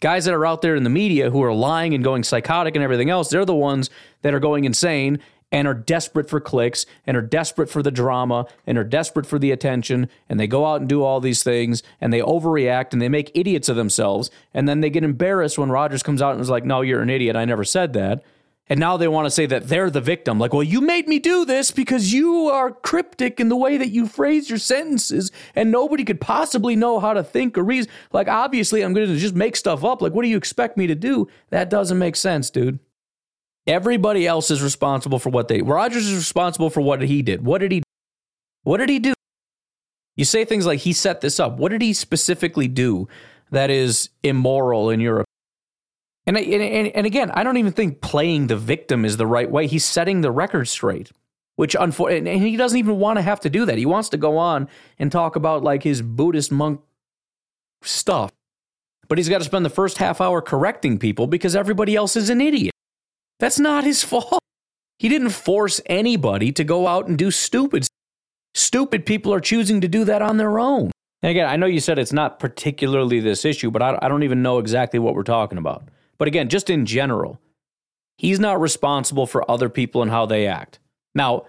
Guys that are out there in the media who are lying and going psychotic and everything else, they're the ones that are going insane and are desperate for clicks and are desperate for the drama and are desperate for the attention and they go out and do all these things and they overreact and they make idiots of themselves and then they get embarrassed when Rodgers comes out and is like, "No, you're an idiot. I never said that." And now they want to say that they're the victim. Like, well, you made me do this because you are cryptic in the way that you phrase your sentences, and nobody could possibly know how to think or reason. Like, obviously, I'm going to just make stuff up. Like, what do you expect me to do? That doesn't make sense, dude. Everybody else is responsible for what they. Rodgers is responsible for what he did. What did he? What did he do? You say things like he set this up. What did he specifically do that is immoral in your and, and, and again, I don't even think playing the victim is the right way. He's setting the record straight, which unfortunately, and he doesn't even want to have to do that. He wants to go on and talk about like his Buddhist monk stuff, but he's got to spend the first half hour correcting people because everybody else is an idiot. That's not his fault. He didn't force anybody to go out and do stupid. Stupid people are choosing to do that on their own. And again, I know you said it's not particularly this issue, but I, I don't even know exactly what we're talking about. But again, just in general, he's not responsible for other people and how they act. Now,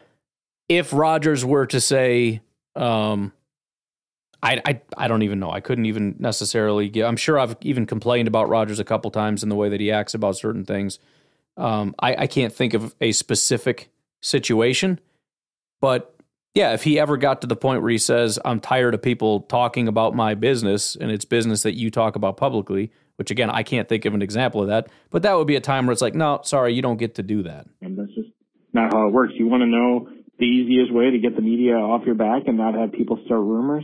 if Rodgers were to say, um, I, I, I don't even know. I couldn't even necessarily. I'm sure I've even complained about Rodgers a couple times in the way that he acts about certain things. Um, I, I can't think of a specific situation, but yeah, if he ever got to the point where he says, I'm tired of people talking about my business and it's business that you talk about publicly, which again, I can't think of an example of that, but that would be a time where it's like, no, sorry, you don't get to do that. And that's just not how it works. You want to know the easiest way to get the media off your back and not have people start rumors?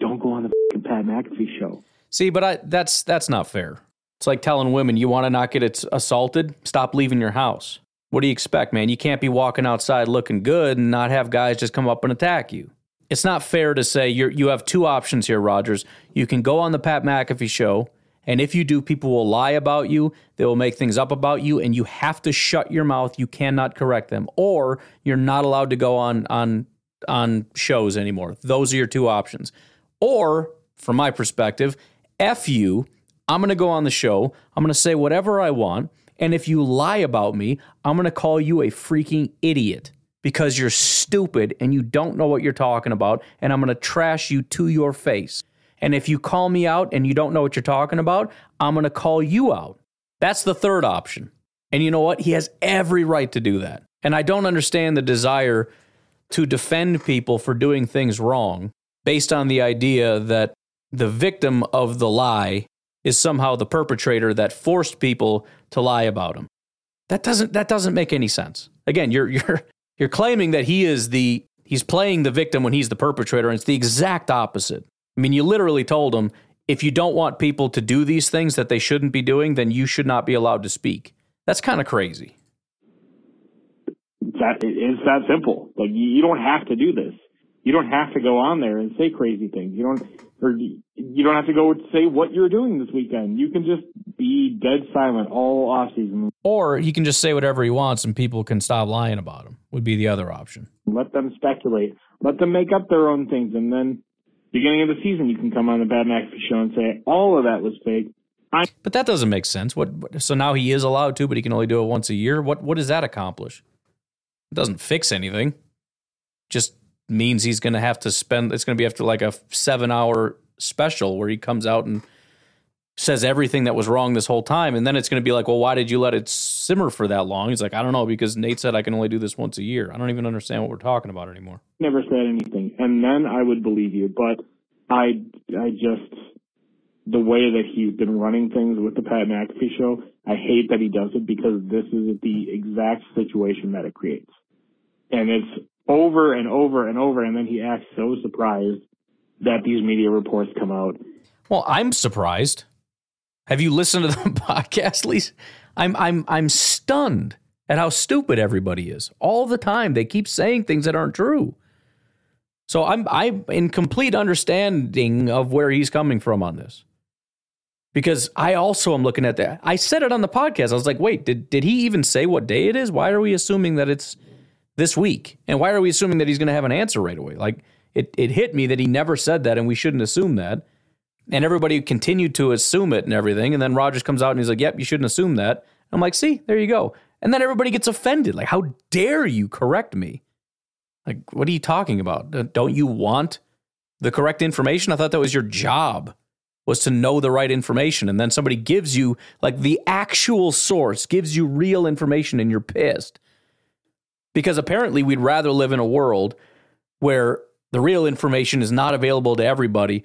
Don't go on the Pat McAfee show. See, but I that's that's not fair. It's like telling women you want to not get assaulted, stop leaving your house. What do you expect, man? You can't be walking outside looking good and not have guys just come up and attack you. It's not fair to say you you have two options here, Rodgers. You can go on the Pat McAfee show, and if you do, people will lie about you. They will make things up about you, and you have to shut your mouth. You cannot correct them, or you're not allowed to go on on on shows anymore. Those are your two options. Or, from my perspective, F you, I'm going to go on the show. I'm going to say whatever I want. And if you lie about me, I'm going to call you a freaking idiot because you're stupid and you don't know what you're talking about. And I'm going to trash you to your face. And if you call me out and you don't know what you're talking about, I'm going to call you out. That's the third option. And you know what? He has every right to do that. And I don't understand the desire to defend people for doing things wrong based on the idea that the victim of the lie is somehow the perpetrator that forced people to lie about him. That doesn't that doesn't make any sense. Again, you're you're you're claiming that he is the he's playing the victim when he's the perpetrator and it's the exact opposite. I mean, you literally told him if you don't want people to do these things that they shouldn't be doing, then you should not be allowed to speak. That's kind of crazy. That it's that simple. Like you don't have to do this you don't have to go on there and say crazy things. You don't, or you don't have to go say what you're doing this weekend. You can just be dead silent all off season. Or he can just say whatever he wants and people can stop lying about him. Would be the other option. Let them speculate. Let them make up their own things, and then beginning of the season, you can come on the Pat McAfee show and say all of that was fake. I'm- but that doesn't make sense. What? So now he is allowed to, but he can only do it once a year. What? What does that accomplish? It doesn't fix anything. Just means he's going to have to spend it's going to be after like a 7 hour special where he comes out and says everything that was wrong this whole time. And then it's going to be like well why did you let it simmer for that long? He's like i don't know because nate said i can only do this once a year. I don't even understand what we're talking about anymore. Never said anything. And then i would believe you but i i just the way that he's been running things with the pat mcafee show i hate that he does it because this is the exact situation that it creates. And it's over and over and over, and then he acts so surprised that these media reports come out. Well, I'm surprised. Have you listened to the podcast, Lisa? I'm I'm I'm stunned at how stupid everybody is. All the time they keep saying things that aren't true. So I'm I'm in complete understanding of where he's coming from on this. Because I also am looking at that. I said it on the podcast. I was like, wait, did did he even say what day it is? Why are we assuming that it's this week. And why are we assuming that he's going to have an answer right away? Like it, it hit me that he never said that and we shouldn't assume that. And everybody continued to assume it and everything. And then Rodgers comes out and he's like, yep, you shouldn't assume that. I'm like, see, there you go. And then everybody gets offended. Like, how dare you correct me? Like, what are you talking about? Uh, don't you want the correct information? I thought that was your job was to know the right information. And then somebody gives you like the actual source, gives you real information and you're pissed because apparently we'd rather live in a world where the real information is not available to everybody,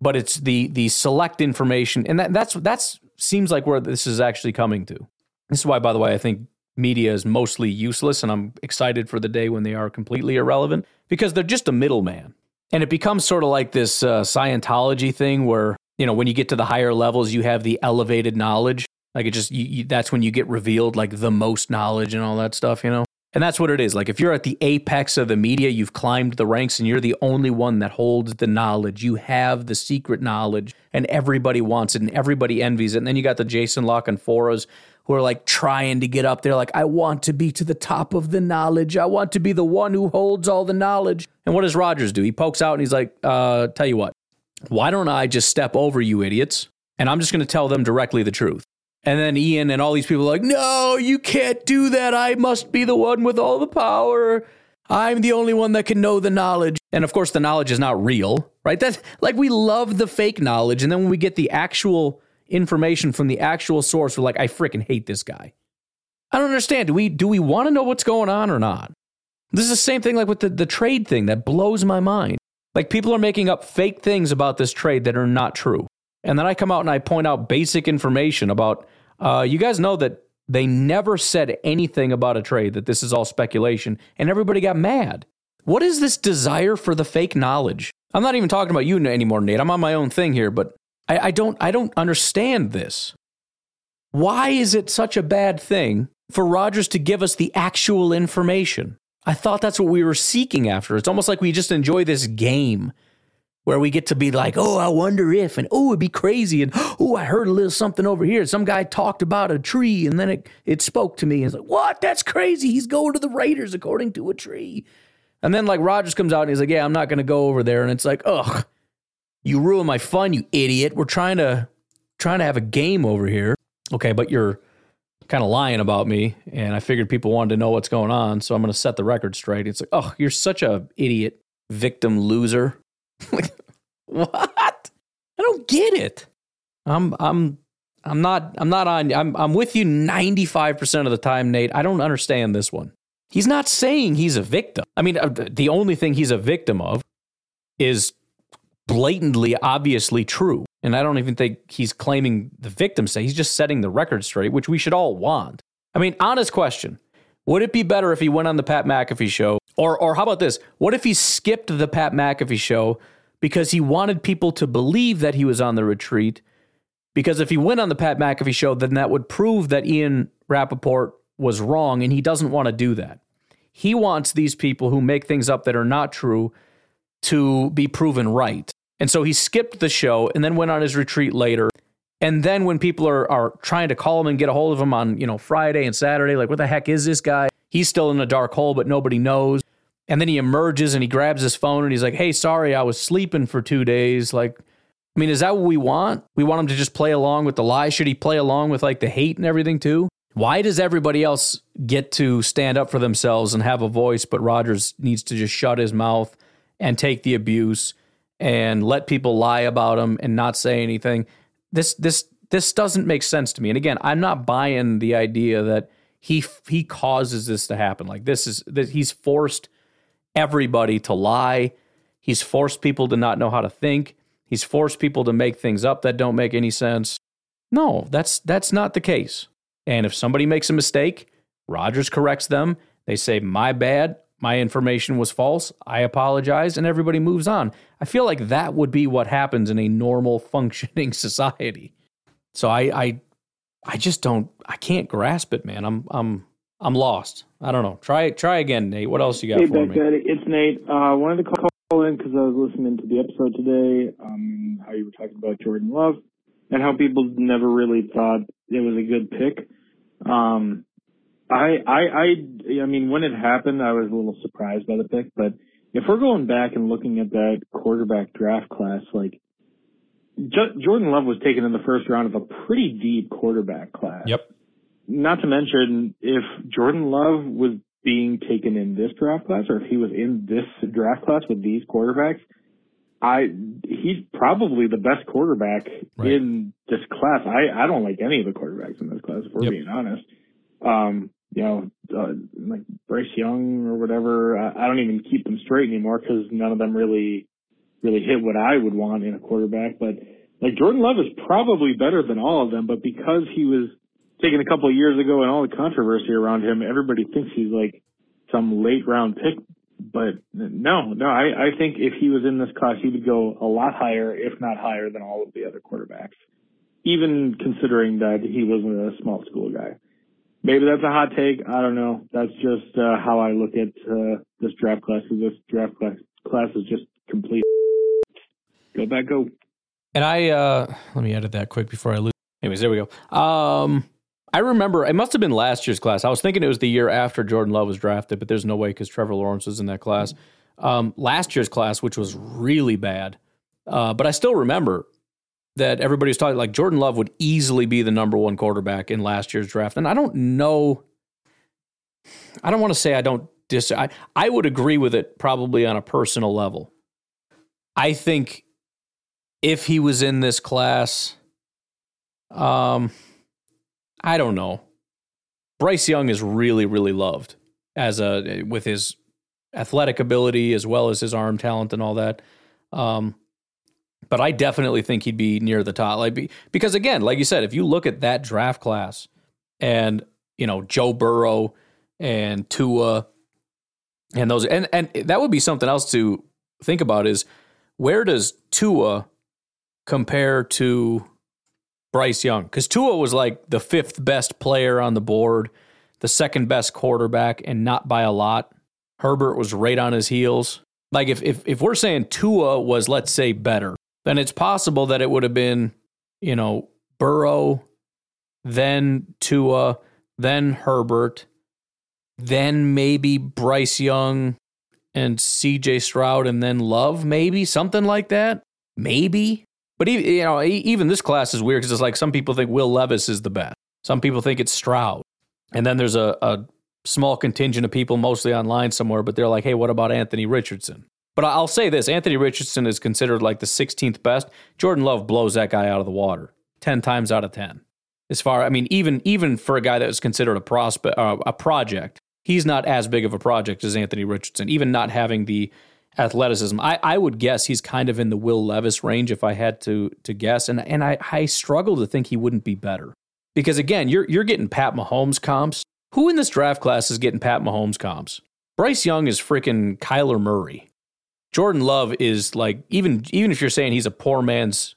but it's the the select information, and that, that's that's seems like where this is actually coming to. This is why, by the way, I think media is mostly useless, and I'm excited for the day when they are completely irrelevant because they're just a middleman, and it becomes sort of like this uh, Scientology thing where you know when you get to the higher levels, you have the elevated knowledge. Like it just you, you, that's when you get revealed like the most knowledge and all that stuff, you know. And that's what it is. Like if you're at the apex of the media, you've climbed the ranks and you're the only one that holds the knowledge. You have the secret knowledge and everybody wants it and everybody envies it. And then you got the Jason La Canforas who are like trying to get up there like I want to be to the top of the knowledge. I want to be the one who holds all the knowledge. And what does Rodgers do? He pokes out and he's like, uh, tell you what, why don't I just step over you idiots? And I'm just going to tell them directly the truth. And then Ian and all these people are like, no, you can't do that. I must be the one with all the power. I'm the only one that can know the knowledge. And of course, the knowledge is not real, right? That's like we love the fake knowledge. And then when we get the actual information from the actual source, we're like, I freaking hate this guy. I don't understand. Do we do we want to know what's going on or not? This is the same thing like with the, the trade thing that blows my mind. Like people are making up fake things about this trade that are not true. And then I come out and I point out basic information about uh, you guys know that they never said anything about a trade, that this is all speculation, and everybody got mad. What is this desire for the fake knowledge? I'm not even talking about you anymore, Nate. I'm on my own thing here, but I, I don't I don't understand this. Why is it such a bad thing for Rodgers to give us the actual information? I thought that's what we were seeking after. It's almost like we just enjoy this game where we get to be like, oh, I wonder if, and oh, it'd be crazy, and oh, I heard a little something over here. Some guy talked about a tree, and then it, it spoke to me. And it's like, what? That's crazy. He's going to the Raiders according to a tree. And then like Rodgers comes out and he's like, yeah, I'm not going to go over there. And it's like, ugh, you ruin my fun, you idiot. We're trying to trying to have a game over here. Okay, but you're kind of lying about me, and I figured people wanted to know what's going on, so I'm going to set the record straight. It's like, oh, you're such a idiot, victim loser. like, what? I don't get it. I'm I'm I'm not I'm not on I'm I'm with you 95% of the time, Nate. I don't understand this one. He's not saying he's a victim. I mean, uh, the only thing he's a victim of is blatantly obviously true. And I don't even think he's claiming the victim say. He's just setting the record straight, which we should all want. I mean, honest question. Would it be better if he went on the Pat McAfee show? Or or how about this? What if he skipped the Pat McAfee show because he wanted people to believe that he was on the retreat? Because if he went on the Pat McAfee show, then that would prove that Ian Rapoport was wrong, and he doesn't want to do that. He wants these people who make things up that are not true to be proven right. And so he skipped the show and then went on his retreat later. And then when people are, are trying to call him and get a hold of him on, you know, Friday and Saturday, like, what the heck is this guy? He's still in a dark hole, but nobody knows. And then he emerges and he grabs his phone and he's like, hey, sorry, I was sleeping for two days. Like, I mean, is that what we want? We want him to just play along with the lie. Should he play along with like the hate and everything too? Why does everybody else get to stand up for themselves and have a voice, but Rodgers needs to just shut his mouth and take the abuse and let people lie about him and not say anything. This this this doesn't make sense to me. And again, I'm not buying the idea that he he causes this to happen. Like this is that he's forced everybody to lie. He's forced people to not know how to think. He's forced people to make things up that don't make any sense. No, that's that's not the case. And if somebody makes a mistake, Rodgers corrects them. They say, "My bad my information was false. I apologize, and everybody moves on. I feel like that would be what happens in a normal functioning society. So I, I, I just don't. I can't grasp it, man. I'm, I'm, I'm lost. I don't know. Try, try again, Nate. What else you got hey, for me? It's Nate. Uh, I wanted to call in because I was listening to the episode today. Um, how you were talking about Jordan Love and how people never really thought it was a good pick. Um, I, I, I, I mean, when it happened, I was a little surprised by the pick, but if we're going back and looking at that quarterback draft class, like Jordan Love was taken in the first round of a pretty deep quarterback class. Yep. Not to mention if Jordan Love was being taken in this draft class or if he was in this draft class with these quarterbacks, I he's probably the best quarterback right. in this class. I I don't like any of the quarterbacks in this class if we're yep. being honest. Um, you know, uh, like Bryce Young or whatever. I, I don't even keep them straight anymore because none of them really, really hit what I would want in a quarterback. But like Jordan Love is probably better than all of them, but because he was taken a couple of years ago and all the controversy around him, everybody thinks he's like some late round pick. But no, no, I, I think if he was in this class, he would go a lot higher, if not higher than all of the other quarterbacks, even considering that he wasn't a small school guy maybe that's a hot take. I don't know. That's just uh, how I look at uh, this draft class. This draft class class is just complete. Go back, go. And I uh, let me edit that quick before I lose. Anyways, there we go. Um, I remember it must have been last year's class. I was thinking it was the year after Jordan Love was drafted, but there's no way because Trevor Lawrence was in that class. Um, last year's class, which was really bad, uh, but I still remember that everybody was talking like Jordan Love would easily be the number one quarterback in last year's draft. And I don't know. I don't want to say I don't dis. I, I would agree with it probably on a personal level. I think if he was in this class, um, I don't know. Bryce Young is really, really loved as a with his athletic ability as well as his arm talent and all that. Um, But I definitely think he'd be near the top. Like because again, like you said, if you look at that draft class and you know Joe Burrow and Tua and those and and that would be something else to think about is where does Tua compare to Bryce Young? Because Tua was like the fifth best player on the board, the second best quarterback, and not by a lot. Herbert was right on his heels. Like if if if we're saying Tua was let's say better, then it's possible that it would have been, you know, Burrow, then Tua, then Herbert, then maybe Bryce Young and CJ Stroud and then Love, maybe something like that. Maybe. But even, you know, even this class is weird because it's like some people think Will Levis is the best. Some people think it's Stroud. And then there's a, a small contingent of people, mostly online somewhere, but they're like, hey, what about Anthony Richardson? But I'll say this Anthony Richardson is considered like the 16th best. Jordan Love blows that guy out of the water 10 times out of 10. As far, I mean, even even for a guy that was considered a prospect, uh, a project, he's not as big of a project as Anthony Richardson, even not having the athleticism. I, I would guess he's kind of in the Will Levis range if I had to to guess. And and I, I struggle to think he wouldn't be better. Because again, you're you're getting Pat Mahomes comps. Who in this draft class is getting Pat Mahomes comps? Bryce Young is freaking Kyler Murray. Jordan Love is like even even if you're saying he's a poor man's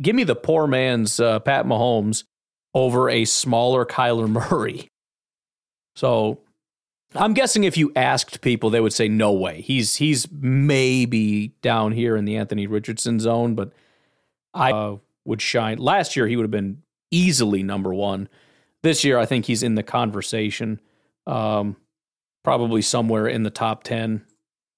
give me the poor man's uh, Pat Mahomes over a smaller Kyler Murray. So I'm guessing if you asked people, they would say no way. He's he's maybe down here in the Anthony Richardson zone, but I uh, would shine. Last year he would have been easily number one. This year I think he's in the conversation, um, probably somewhere in the top ten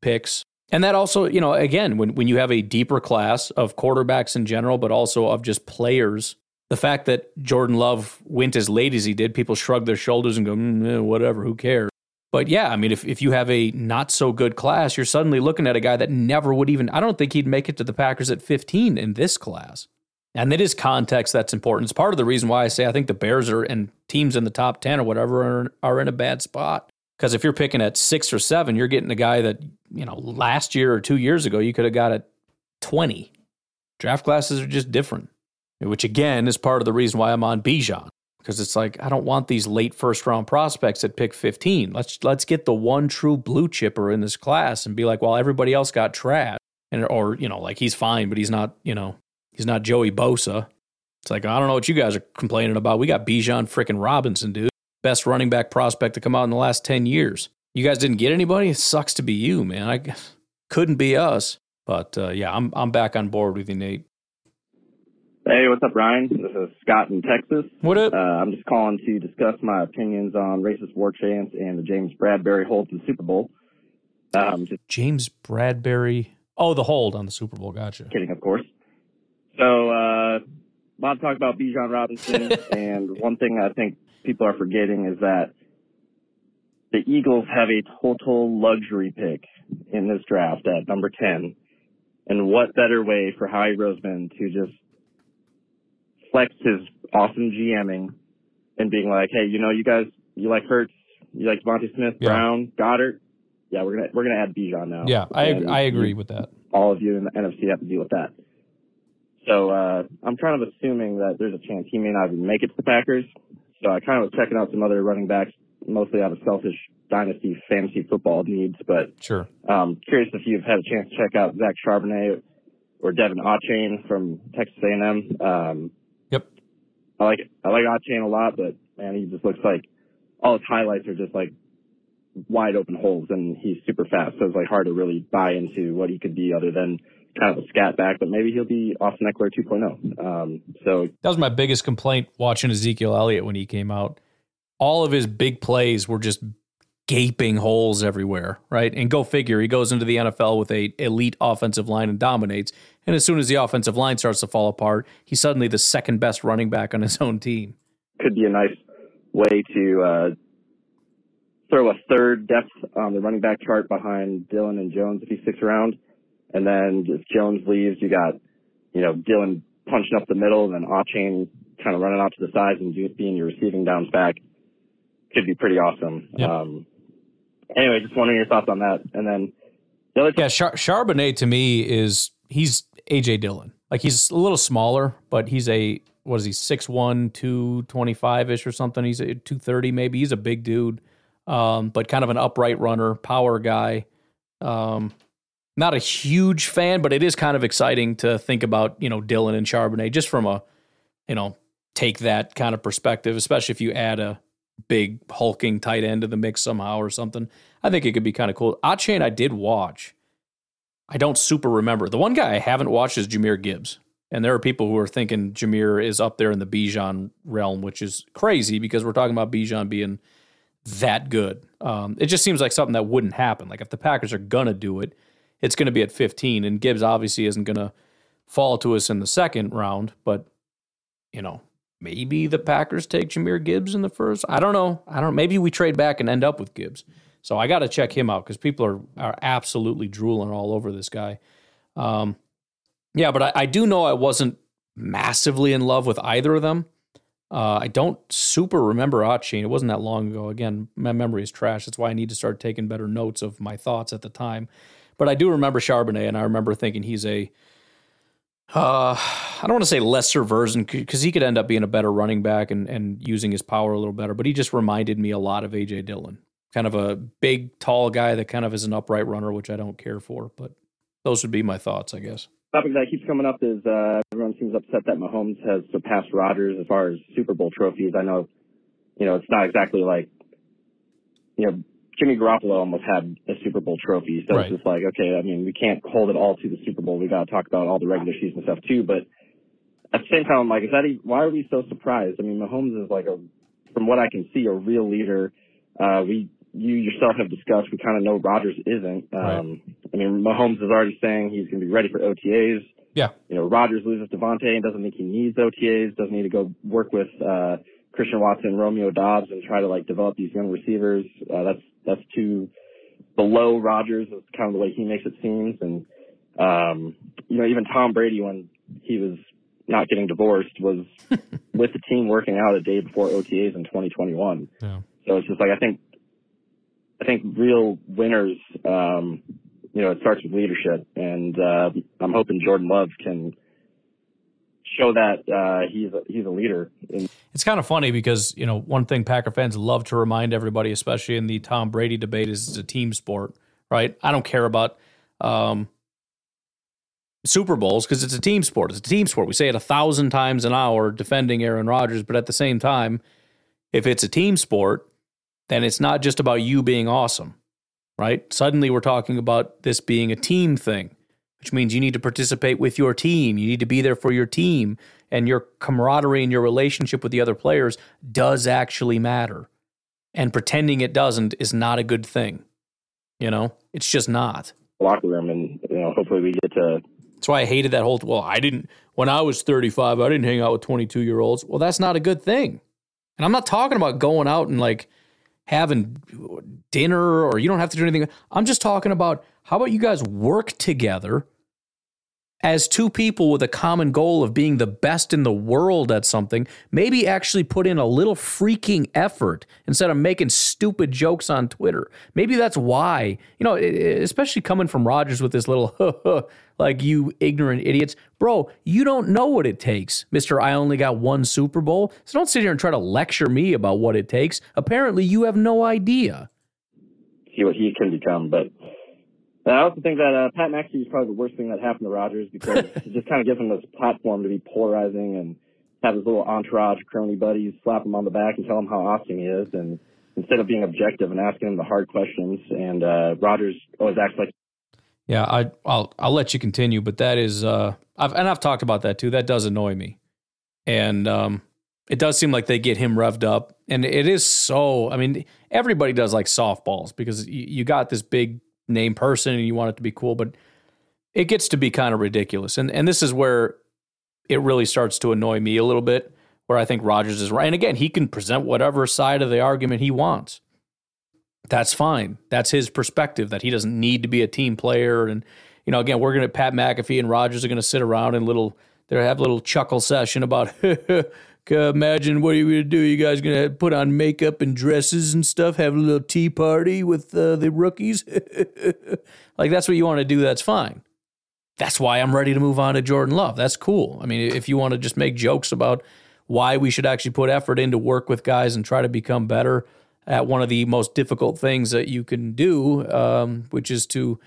picks. And that also, you know, again, when when you have a deeper class of quarterbacks in general, but also of just players the fact that Jordan Love went as late as he did, people shrug their shoulders and go, mm, eh, whatever, who cares? But yeah, I mean, if, if you have a not so good class, you're suddenly looking at a guy that never would even, I don't think he'd make it to the Packers at 15 in this class. And it is context that's important. It's part of the reason why I say I think the Bears are and teams in the top 10 or whatever are, are in a bad spot. Because if you're picking at six or seven, you're getting a guy that, you know, last year or two years ago, you could have got at 20. Draft classes are just different which again is part of the reason why I'm on Bijan because it's like I don't want these late first round prospects at pick 15. Let's let's get the one true blue chipper in this class and be like, well, everybody else got trash, and or you know, like he's fine, but he's not, you know, he's not Joey Bosa. It's like I don't know what you guys are complaining about. We got Bijan freaking Robinson, dude, best running back prospect to come out in the last 10 years. You guys didn't get anybody. It sucks to be you, man. I couldn't be us. But uh, yeah, I'm I'm back on board with you, Nate. Hey, what's up, Ryan? This is Scott in Texas. What up? Uh, I'm just calling to discuss my opinions on racist war chants and the James Bradberry hold to the Super Bowl. Um, just James Bradberry. Oh, the hold on the Super Bowl. Gotcha. Kidding, of course. So, uh, Bob talked about Bijan Robinson, and one thing I think people are forgetting is that the Eagles have a total luxury pick in this draft at number 10. And what better way for Howie Roseman to just flex his awesome GMing and being like, hey, you know, you guys, you like Hurts, you like DeVonta Smith, yeah. Brown, Goedert. Yeah, we're gonna we're gonna add Bijan now. Yeah, I I agree with that. All of you in the NFC have to deal with that. So uh, I'm kind of assuming that there's a chance he may not even make it to the Packers. So I kind of was checking out some other running backs, mostly out of selfish dynasty fantasy football needs. But sure, um, curious if you've had a chance to check out Zach Charbonnet or De'Von Achane from Texas A&M. Um, I like I like Achane a lot, but man, he just looks like all his highlights are just like wide open holes, and he's super fast. So it's like hard to really buy into what he could be other than kind of a scat back. But maybe he'll be Austin Ekeler 2.0. Um, so that was my biggest complaint watching Ezekiel Elliott when he came out. All of his big plays were just gaping holes everywhere, right? And go figure, he goes into the NFL with a elite offensive line and dominates. And as soon as the offensive line starts to fall apart, he's suddenly the second best running back on his own team. Could be a nice way to uh, throw a third depth on the running back chart behind Dillon and Jones if he sticks around. And then if Jones leaves, you got, you know, Dillon punching up the middle and then Achane kind of running off to the sides and being your receiving downs back. Could be pretty awesome. Yep. Um, anyway, just wondering your thoughts on that. And then the other yeah, Char- Charbonnet to me is he's AJ Dillon. like he's a little smaller, but he's a what is he 6'1", 225 ish or something. He's a two thirty maybe. He's a big dude, um, but kind of an upright runner, power guy. Um, not a huge fan, but it is kind of exciting to think about you know Dillon and Charbonnet just from a you know take that kind of perspective, especially if you add a big hulking tight end to the mix somehow or something. I think it could be kind of cool. Achane I did watch. I don't super remember. The one guy I haven't watched is Jahmyr Gibbs. And there are people who are thinking Jameer is up there in the Bijan realm, which is crazy because we're talking about Bijan being that good. Um, it just seems like something that wouldn't happen. Like if the Packers are gonna do it, it's gonna be at 15, and Gibbs obviously isn't gonna fall to us in the second round. But you know, maybe the Packers take Jahmyr Gibbs in the first. I don't know. I don't. Maybe we trade back and end up with Gibbs. So I got to check him out because people are are absolutely drooling all over this guy. Um, yeah, but I, I, do know I wasn't massively in love with either of them. Uh, I don't super remember Achane. It wasn't that long ago. Again, my memory is trash. That's why I need to start taking better notes of my thoughts at the time. But I do remember Charbonnet, and I remember thinking he's a uh, I don't want to say lesser version because he could end up being a better running back and, and using his power a little better, but he just reminded me a lot of AJ Dillon kind of a big, tall guy that kind of is an upright runner, which I don't care for. But those would be my thoughts, I guess. Topic that keeps coming up is uh, everyone seems upset that Mahomes has surpassed Rodgers as far as Super Bowl trophies. I know, you know, it's not exactly like, you know, Jimmy Garoppolo almost had a Super Bowl trophy, so right. it's just like, okay, I mean, we can't hold it all to the Super Bowl. We got to talk about all the regular season stuff too. But at the same time, I'm like, is that even, why are we so surprised? I mean, Mahomes is like a, from what I can see, a real leader. Uh, we you yourself have discussed, we kind of know Rodgers isn't. Um, right. I mean, Mahomes is already saying he's going to be ready for OTAs. Yeah. You know, Rodgers loses Davante and doesn't think he needs OTAs, doesn't need to go work with uh, Christian Watson, Romeo Doubs, and try to like develop these young receivers. Uh, that's that's too below Rodgers. Is kind of the way he makes it seems. And um, you know, even Tom Brady, when he was not getting divorced, was with the team working out a day before OTAs in 2021. Yeah. So it's just like I think I think real winners, um, you know, it starts with leadership, and uh, I'm hoping Jordan Love can show that uh, he's a, he's a leader. In- it's kind of funny because you know one thing Packer fans love to remind everybody, especially in the Tom Brady debate, is it's a team sport, right? I don't care about um, Super Bowls because it's a team sport. It's a team sport. We say it a thousand times an hour defending Aaron Rodgers, but at the same time, if it's a team sport, then it's not just about you being awesome, right? Suddenly we're talking about this being a team thing, which means you need to participate with your team. You need to be there for your team, and your camaraderie and your relationship with the other players does actually matter. And pretending it doesn't is not a good thing. You know, it's just not. Locker room, and you know, hopefully we get to. That's why I hated that whole. Well, I didn't when I was 35. I didn't hang out with 22 year olds. Well, that's not a good thing. And I'm not talking about going out and like having dinner or you don't have to do anything. I'm just talking about how about you guys work together as two people with a common goal of being the best in the world at something, maybe actually put in a little freaking effort instead of making stupid jokes on Twitter. Maybe that's why, you know, especially coming from Rodgers with this little, like, you ignorant idiots. Bro, you don't know what it takes, Mr. I only got one Super Bowl. So don't sit here and try to lecture me about what it takes. Apparently, you have no idea. What he can become, but and I also think that uh, Pat McAfee is probably the worst thing that happened to Rodgers because it just kind of gives him this platform to be polarizing and have his little entourage crony buddies slap him on the back and tell him how awesome he is, and instead of being objective and asking him the hard questions, and uh, Rodgers always acts like. Yeah, I, will I'll let you continue, but that is, uh, I've, and I've talked about that too. That does annoy me, and um, it does seem like they get him revved up, and it is so. I mean, everybody does like softballs because you, you got this big name person and you want it to be cool, but it gets to be kind of ridiculous. And and this is where it really starts to annoy me a little bit, where I think Rodgers is right. And again, he can present whatever side of the argument he wants. That's fine. That's his perspective that he doesn't need to be a team player. And, you know, again, we're gonna Pat McAfee and Rodgers are gonna sit around and little they have a little chuckle session about imagine what are you going to do? You guys going to put on makeup and dresses and stuff, have a little tea party with uh, the rookies? like, that's what you want to do. That's fine. that's why I'm ready to move on to Jordan Love. That's cool. I mean, if you want to just make jokes about why we should actually put effort into work with guys and try to become better at one of the most difficult things that you can do, um, which is to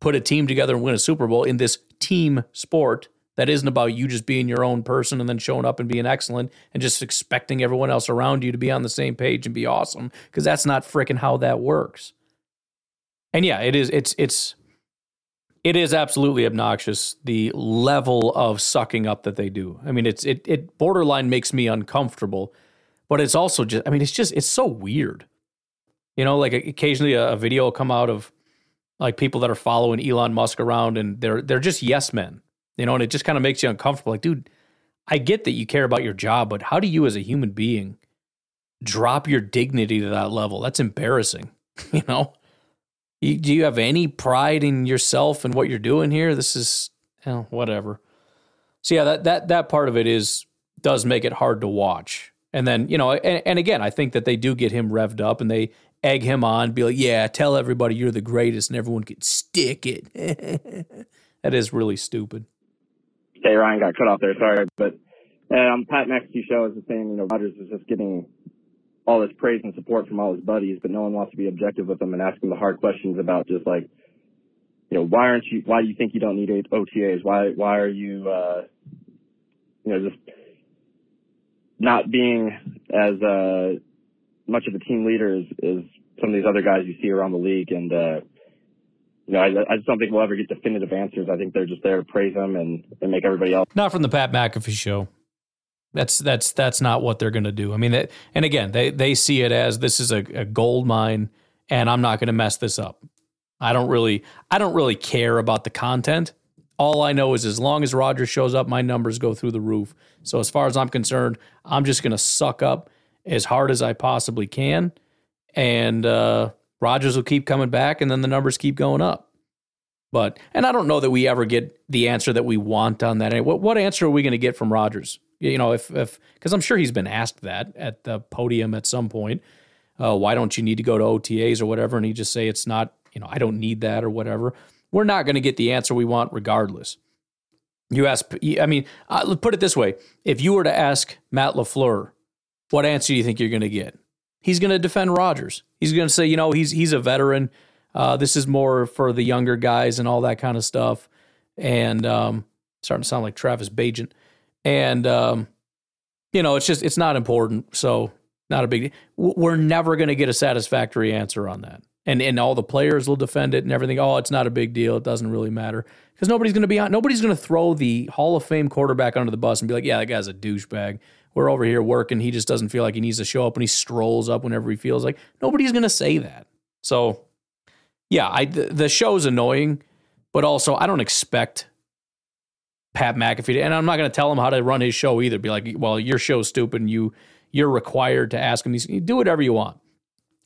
put a team together and win a Super Bowl in this team sport that isn't about you just being your own person and then showing up and being excellent and just expecting everyone else around you to be on the same page and be awesome because that's not freaking how that works. And yeah, it is it's it's it is absolutely obnoxious the level of sucking up that they do. I mean, it's it it borderline makes me uncomfortable, but it's also just I mean, it's just it's so weird. You know, like occasionally a, a video will come out of like people that are following Elon Musk around and they're they're just yes men. You know, and it just kind of makes you uncomfortable. Like, dude, I get that you care about your job, but how do you as a human being drop your dignity to that level? That's embarrassing. You know? You, do you have any pride in yourself and what you're doing here? This is you know, whatever. So yeah, that that that part of it is does make it hard to watch. And then, you know, and, and again, I think that they do get him revved up and they egg him on, be like, yeah, tell everybody you're the greatest and everyone can stick it. that is really stupid. Hey, Ryan got cut off there. Sorry. But um, Pat McAfee show is the same. You know, Rodgers is just getting all this praise and support from all his buddies, but no one wants to be objective with him and ask him the hard questions about just like, you know, why aren't you, why do you think you don't need OTAs? Why, why are you, uh, you know, just not being as, uh, much of a team leader as, as some of these other guys you see around the league. And, uh, you know, I, I just don't think we'll ever get definitive answers. I think they're just there to praise him and, and make everybody else. Not from the Pat McAfee show. That's that's that's not what they're going to do. I mean, and again, they they see it as this is a, a gold mine, and I'm not going to mess this up. I don't really I don't really care about the content. All I know is as long as Rodgers shows up, my numbers go through the roof. So as far as I'm concerned, I'm just going to suck up as hard as I possibly can, and uh, Rodgers will keep coming back, and then the numbers keep going up. But and I don't know that we ever get the answer that we want on that. What what answer are we going to get from Rodgers? You know, if if because I'm sure he's been asked that at the podium at some point. Uh, why don't you need to go to OTAs or whatever? And he just say it's not. You know, I don't need that or whatever. We're not going to get the answer we want regardless. You ask. I mean, uh, put it this way: if you were to ask Matt LaFleur, what answer do you think you're going to get? He's going to defend Rodgers. He's going to say, you know, he's he's a veteran. Uh, this is more for the younger guys and all that kind of stuff. And um, starting to sound like Travis Bagent and um, you know, it's just it's not important. So not a big. We're never going to get a satisfactory answer on that, and and all the players will defend it and everything. Oh, it's not a big deal. It doesn't really matter because nobody's going to be on. Nobody's going to throw the Hall of Fame quarterback under the bus and be like, yeah, that guy's a douchebag. We're over here working. He just doesn't feel like he needs to show up, and he strolls up whenever he feels like. Nobody's going to say that. So, yeah, I the, the show's annoying, but also I don't expect Pat McAfee, and I'm not going to tell him how to run his show either. Be like, well, your show's stupid, and you you're required to ask him these. Do whatever you want.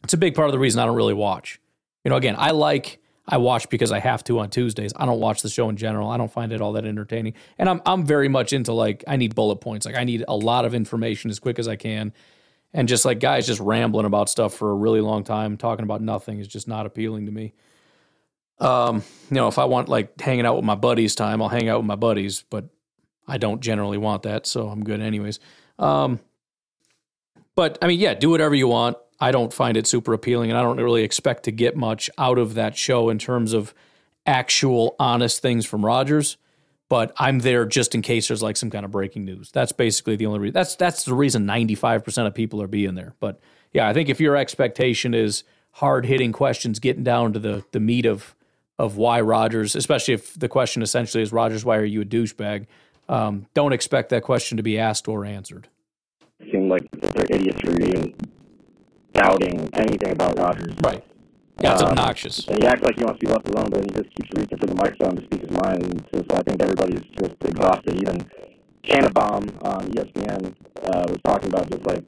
It's a big part of the reason I don't really watch. You know, again, I like I watch because I have to on Tuesdays. I don't watch the show in general. I don't find it all that entertaining, and I'm I'm very much into like I need bullet points. Like I need a lot of information as quick as I can, and just like guys just rambling about stuff for a really long time, talking about nothing is just not appealing to me. Um, you know, if I want like hanging out with my buddies time, I'll hang out with my buddies, but I don't generally want that, so I'm good anyways. Um, but I mean, yeah, do whatever you want. I don't find it super appealing, and I don't really expect to get much out of that show in terms of actual honest things from Rodgers. But I'm there just in case there's like some kind of breaking news. That's basically the only reason. That's that's the reason 95% of people are being there. But yeah, I think if your expectation is hard hitting questions, getting down to the the meat of of why Rodgers, especially if the question essentially is Rodgers, why are you a douchebag? Um, don't expect that question to be asked or answered. Seem like they're idiots for even doubting anything about Rodgers. Right. Yeah, it's um, obnoxious. And he acts like he wants to be left alone, but he just keeps reaching for the microphone to speak his mind. So, so I think everybody's just exhausted. Even Tannenbaum on ESPN uh, was talking about just like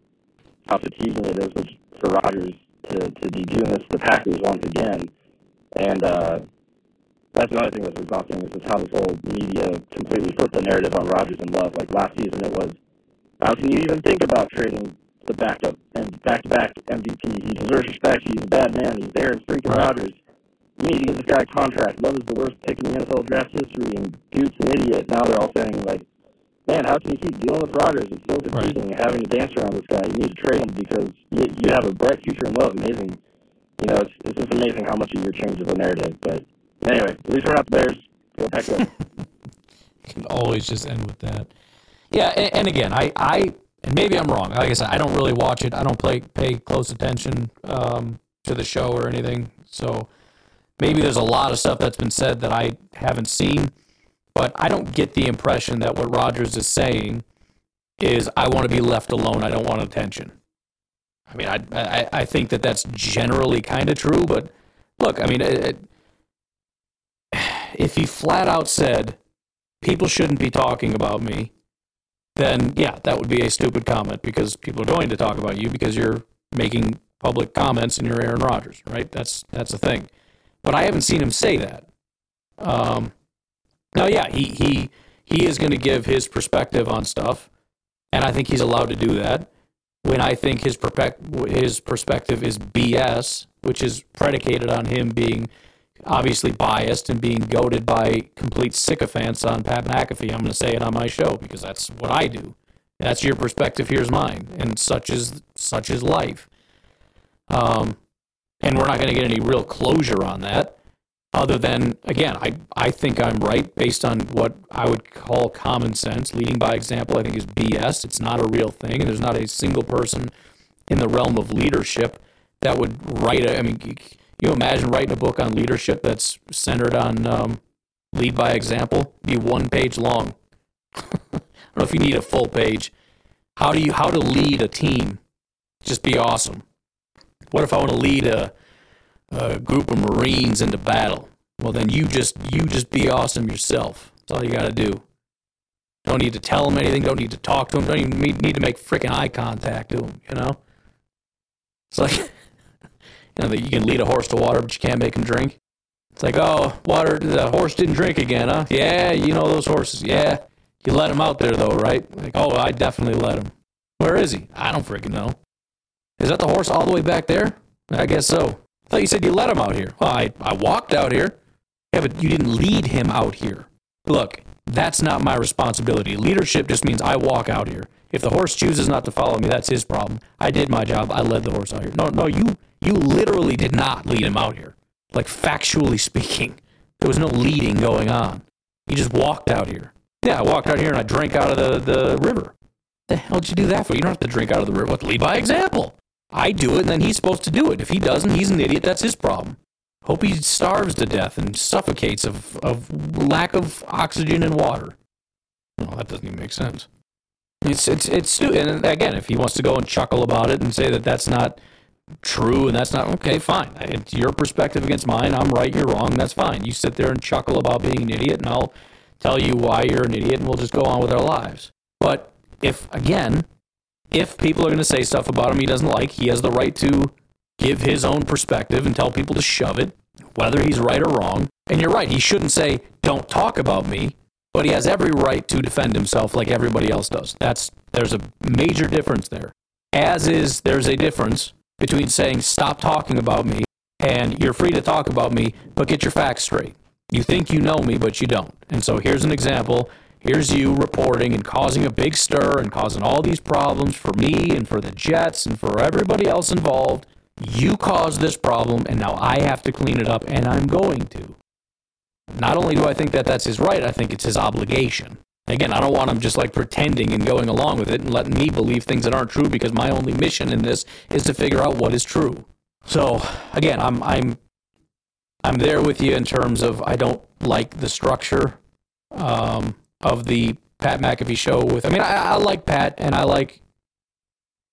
how fatiguing it is for Rodgers to, to be doing this to the Packers once again. And uh, that's another thing that's exhausting is just how this whole media completely flipped the narrative on Rodgers and Love. Like last season, it was how can you even think about trading the backup and back-to-back MVP? He deserves respect. He's a bad man. He's there. It's freaking right. Rodgers. you need to give this guy a contract. Love is the worst pick in the NFL draft history, and Duke's an idiot. Now they're all saying like, man, how can you keep dealing with Rodgers? It's so confusing having to dance around this guy. You need to trade him because you, you have a bright future in love. Amazing. You know, it's, it's just amazing how much of your changes the narrative. But anyway, at least we're not the Bears. Go pack up. Can always just end with that. Yeah, and, and again, I, I, and maybe I'm wrong. Like I said, I don't really watch it. I don't play, pay close attention um, to the show or anything. So maybe there's a lot of stuff that's been said that I haven't seen, but I don't get the impression that what Rodgers is saying is I want to be left alone. I don't want attention. I mean, I I, I think that that's generally kind of true, but look, I mean, it, it, if he flat out said people shouldn't be talking about me, then yeah, that would be a stupid comment because people are going to talk about you because you're making public comments and you're Aaron Rodgers, right? That's that's the thing. But I haven't seen him say that. Um, now, yeah, he he he is going to give his perspective on stuff, and I think he's allowed to do that. When I think his his perspective is BS, which is predicated on him being obviously biased and being goaded by complete sycophants on Pat McAfee. I'm going to say it on my show because that's what I do. That's your perspective. Here's mine, and such is such is life. Um, and we're not going to get any real closure on that, other than again, I I think I'm right based on what I would call common sense. Leading by example, I think is BS. It's not a real thing, and there's not a single person in the realm of leadership that would write. A, I mean you imagine writing a book on leadership that's centered on um, lead by example? Be one page long. I don't know if you need a full page. How do you how to lead a team? Just be awesome. What if I want to lead a, a group of Marines into battle? Well, then you just you just be awesome yourself. That's all you got to do. Don't need to tell them anything. Don't need to talk to them. Don't even need to make freaking eye contact to them. You know. It's like you know, that you can lead a horse to water, but you can't make him drink. It's like, oh, water, the horse didn't drink again, huh? Yeah, you know those horses. Yeah. You let him out there, though, right? Like, oh, I definitely let him. Where is he? I don't freaking know. Is that the horse all the way back there? I guess so. I thought you said you let him out here. Well, I, I walked out here. Yeah, but you didn't lead him out here. Look, that's not my responsibility. Leadership just means I walk out here. If the horse chooses not to follow me, that's his problem. I did my job. I led the horse out here. No, no, you you literally did not lead him out here. Like factually speaking, there was no leading going on. You just walked out here. Yeah, I walked out here and I drank out of the, the river. The hell did you do that for? You don't have to drink out of the river. What, lead by example. I do it, and then he's supposed to do it. If he doesn't, he's an idiot. That's his problem. Hope he starves to death and suffocates of, of lack of oxygen and water. Well, that doesn't even make sense. It's it's it's and again, if he wants to go and chuckle about it and say that that's not true and that's not okay, fine. It's your perspective against mine. I'm right, you're wrong. That's fine. You sit there and chuckle about being an idiot, and I'll tell you why you're an idiot, and we'll just go on with our lives. But if again, if people are going to say stuff about him he doesn't like, he has the right to give his own perspective and tell people to shove it, whether he's right or wrong. And you're right, he shouldn't say, "Don't talk about me." But he has every right to defend himself like everybody else does. That's there's a major difference there. As is there's a difference between saying, stop talking about me, and you're free to talk about me, but get your facts straight. You think you know me, but you don't. And so here's an example. Here's you reporting and causing a big stir and causing all these problems for me and for the Jets and for everybody else involved. You caused this problem, and now I have to clean it up, and I'm going to. Not only do I think that that's his right, I think it's his obligation. Again, I don't want them just like pretending and going along with it and letting me believe things that aren't true because my only mission in this is to figure out what is true. So again, I'm I'm I'm there with you in terms of I don't like the structure um, of the Pat McAfee show. With I mean, I, I like Pat and I like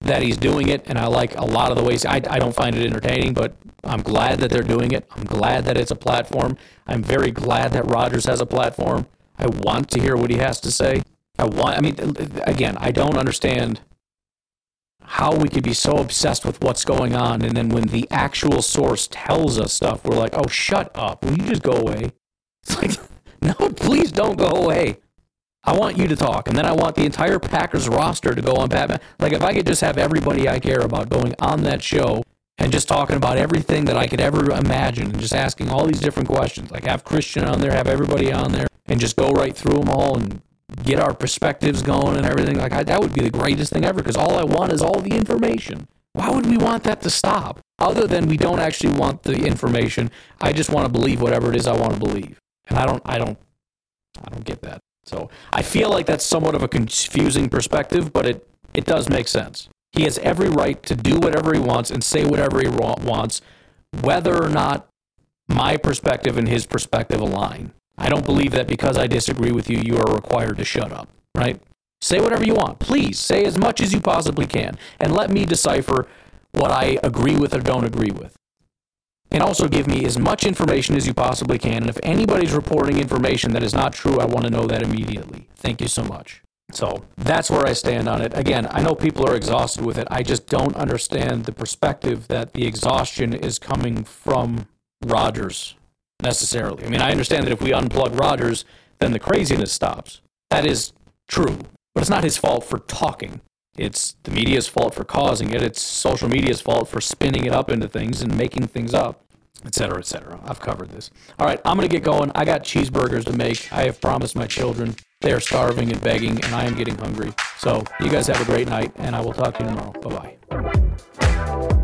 that he's doing it, and I like a lot of the ways. I, I don't find it entertaining, but I'm glad that they're doing it. I'm glad that it's a platform. I'm very glad that Rodgers has a platform. I want to hear what he has to say. I want, I mean, again, I don't understand how we could be so obsessed with what's going on. And then when the actual source tells us stuff, we're like, oh, shut up. Will you just go away? It's like, no, please don't go away. I want you to talk. And then I want the entire Packers roster to go on Batman. Like, if I could just have everybody I care about going on that show and just talking about everything that I could ever imagine and just asking all these different questions. Like have Christian on there, have everybody on there, and just go right through them all and get our perspectives going and everything. Like I, that would be the greatest thing ever because all I want is all the information. Why would we want that to stop? Other than we don't actually want the information, I just want to believe whatever it is I want to believe, and I don't, I don't, I don't get that. So I feel like that's somewhat of a confusing perspective, but it it does make sense. He has every right to do whatever he wants and say whatever he wants, whether or not my perspective and his perspective align. I don't believe that because I disagree with you, you are required to shut up, right? Say whatever you want. Please say as much as you possibly can and let me decipher what I agree with or don't agree with. And also give me as much information as you possibly can. And if anybody's reporting information that is not true, I want to know that immediately. Thank you so much. So that's where I stand on it. Again, I know people are exhausted with it. I just don't understand the perspective that the exhaustion is coming from Rodgers necessarily. I mean, I understand that if we unplug Rodgers, then the craziness stops. That is true. But it's not his fault for talking. It's the media's fault for causing it. It's social media's fault for spinning it up into things and making things up, etc., etc. I've covered this. All right, I'm going to get going. I got cheeseburgers to make. I have promised my children. They are starving and begging, and I am getting hungry. So, you guys have a great night, and I will talk to you tomorrow. Bye bye.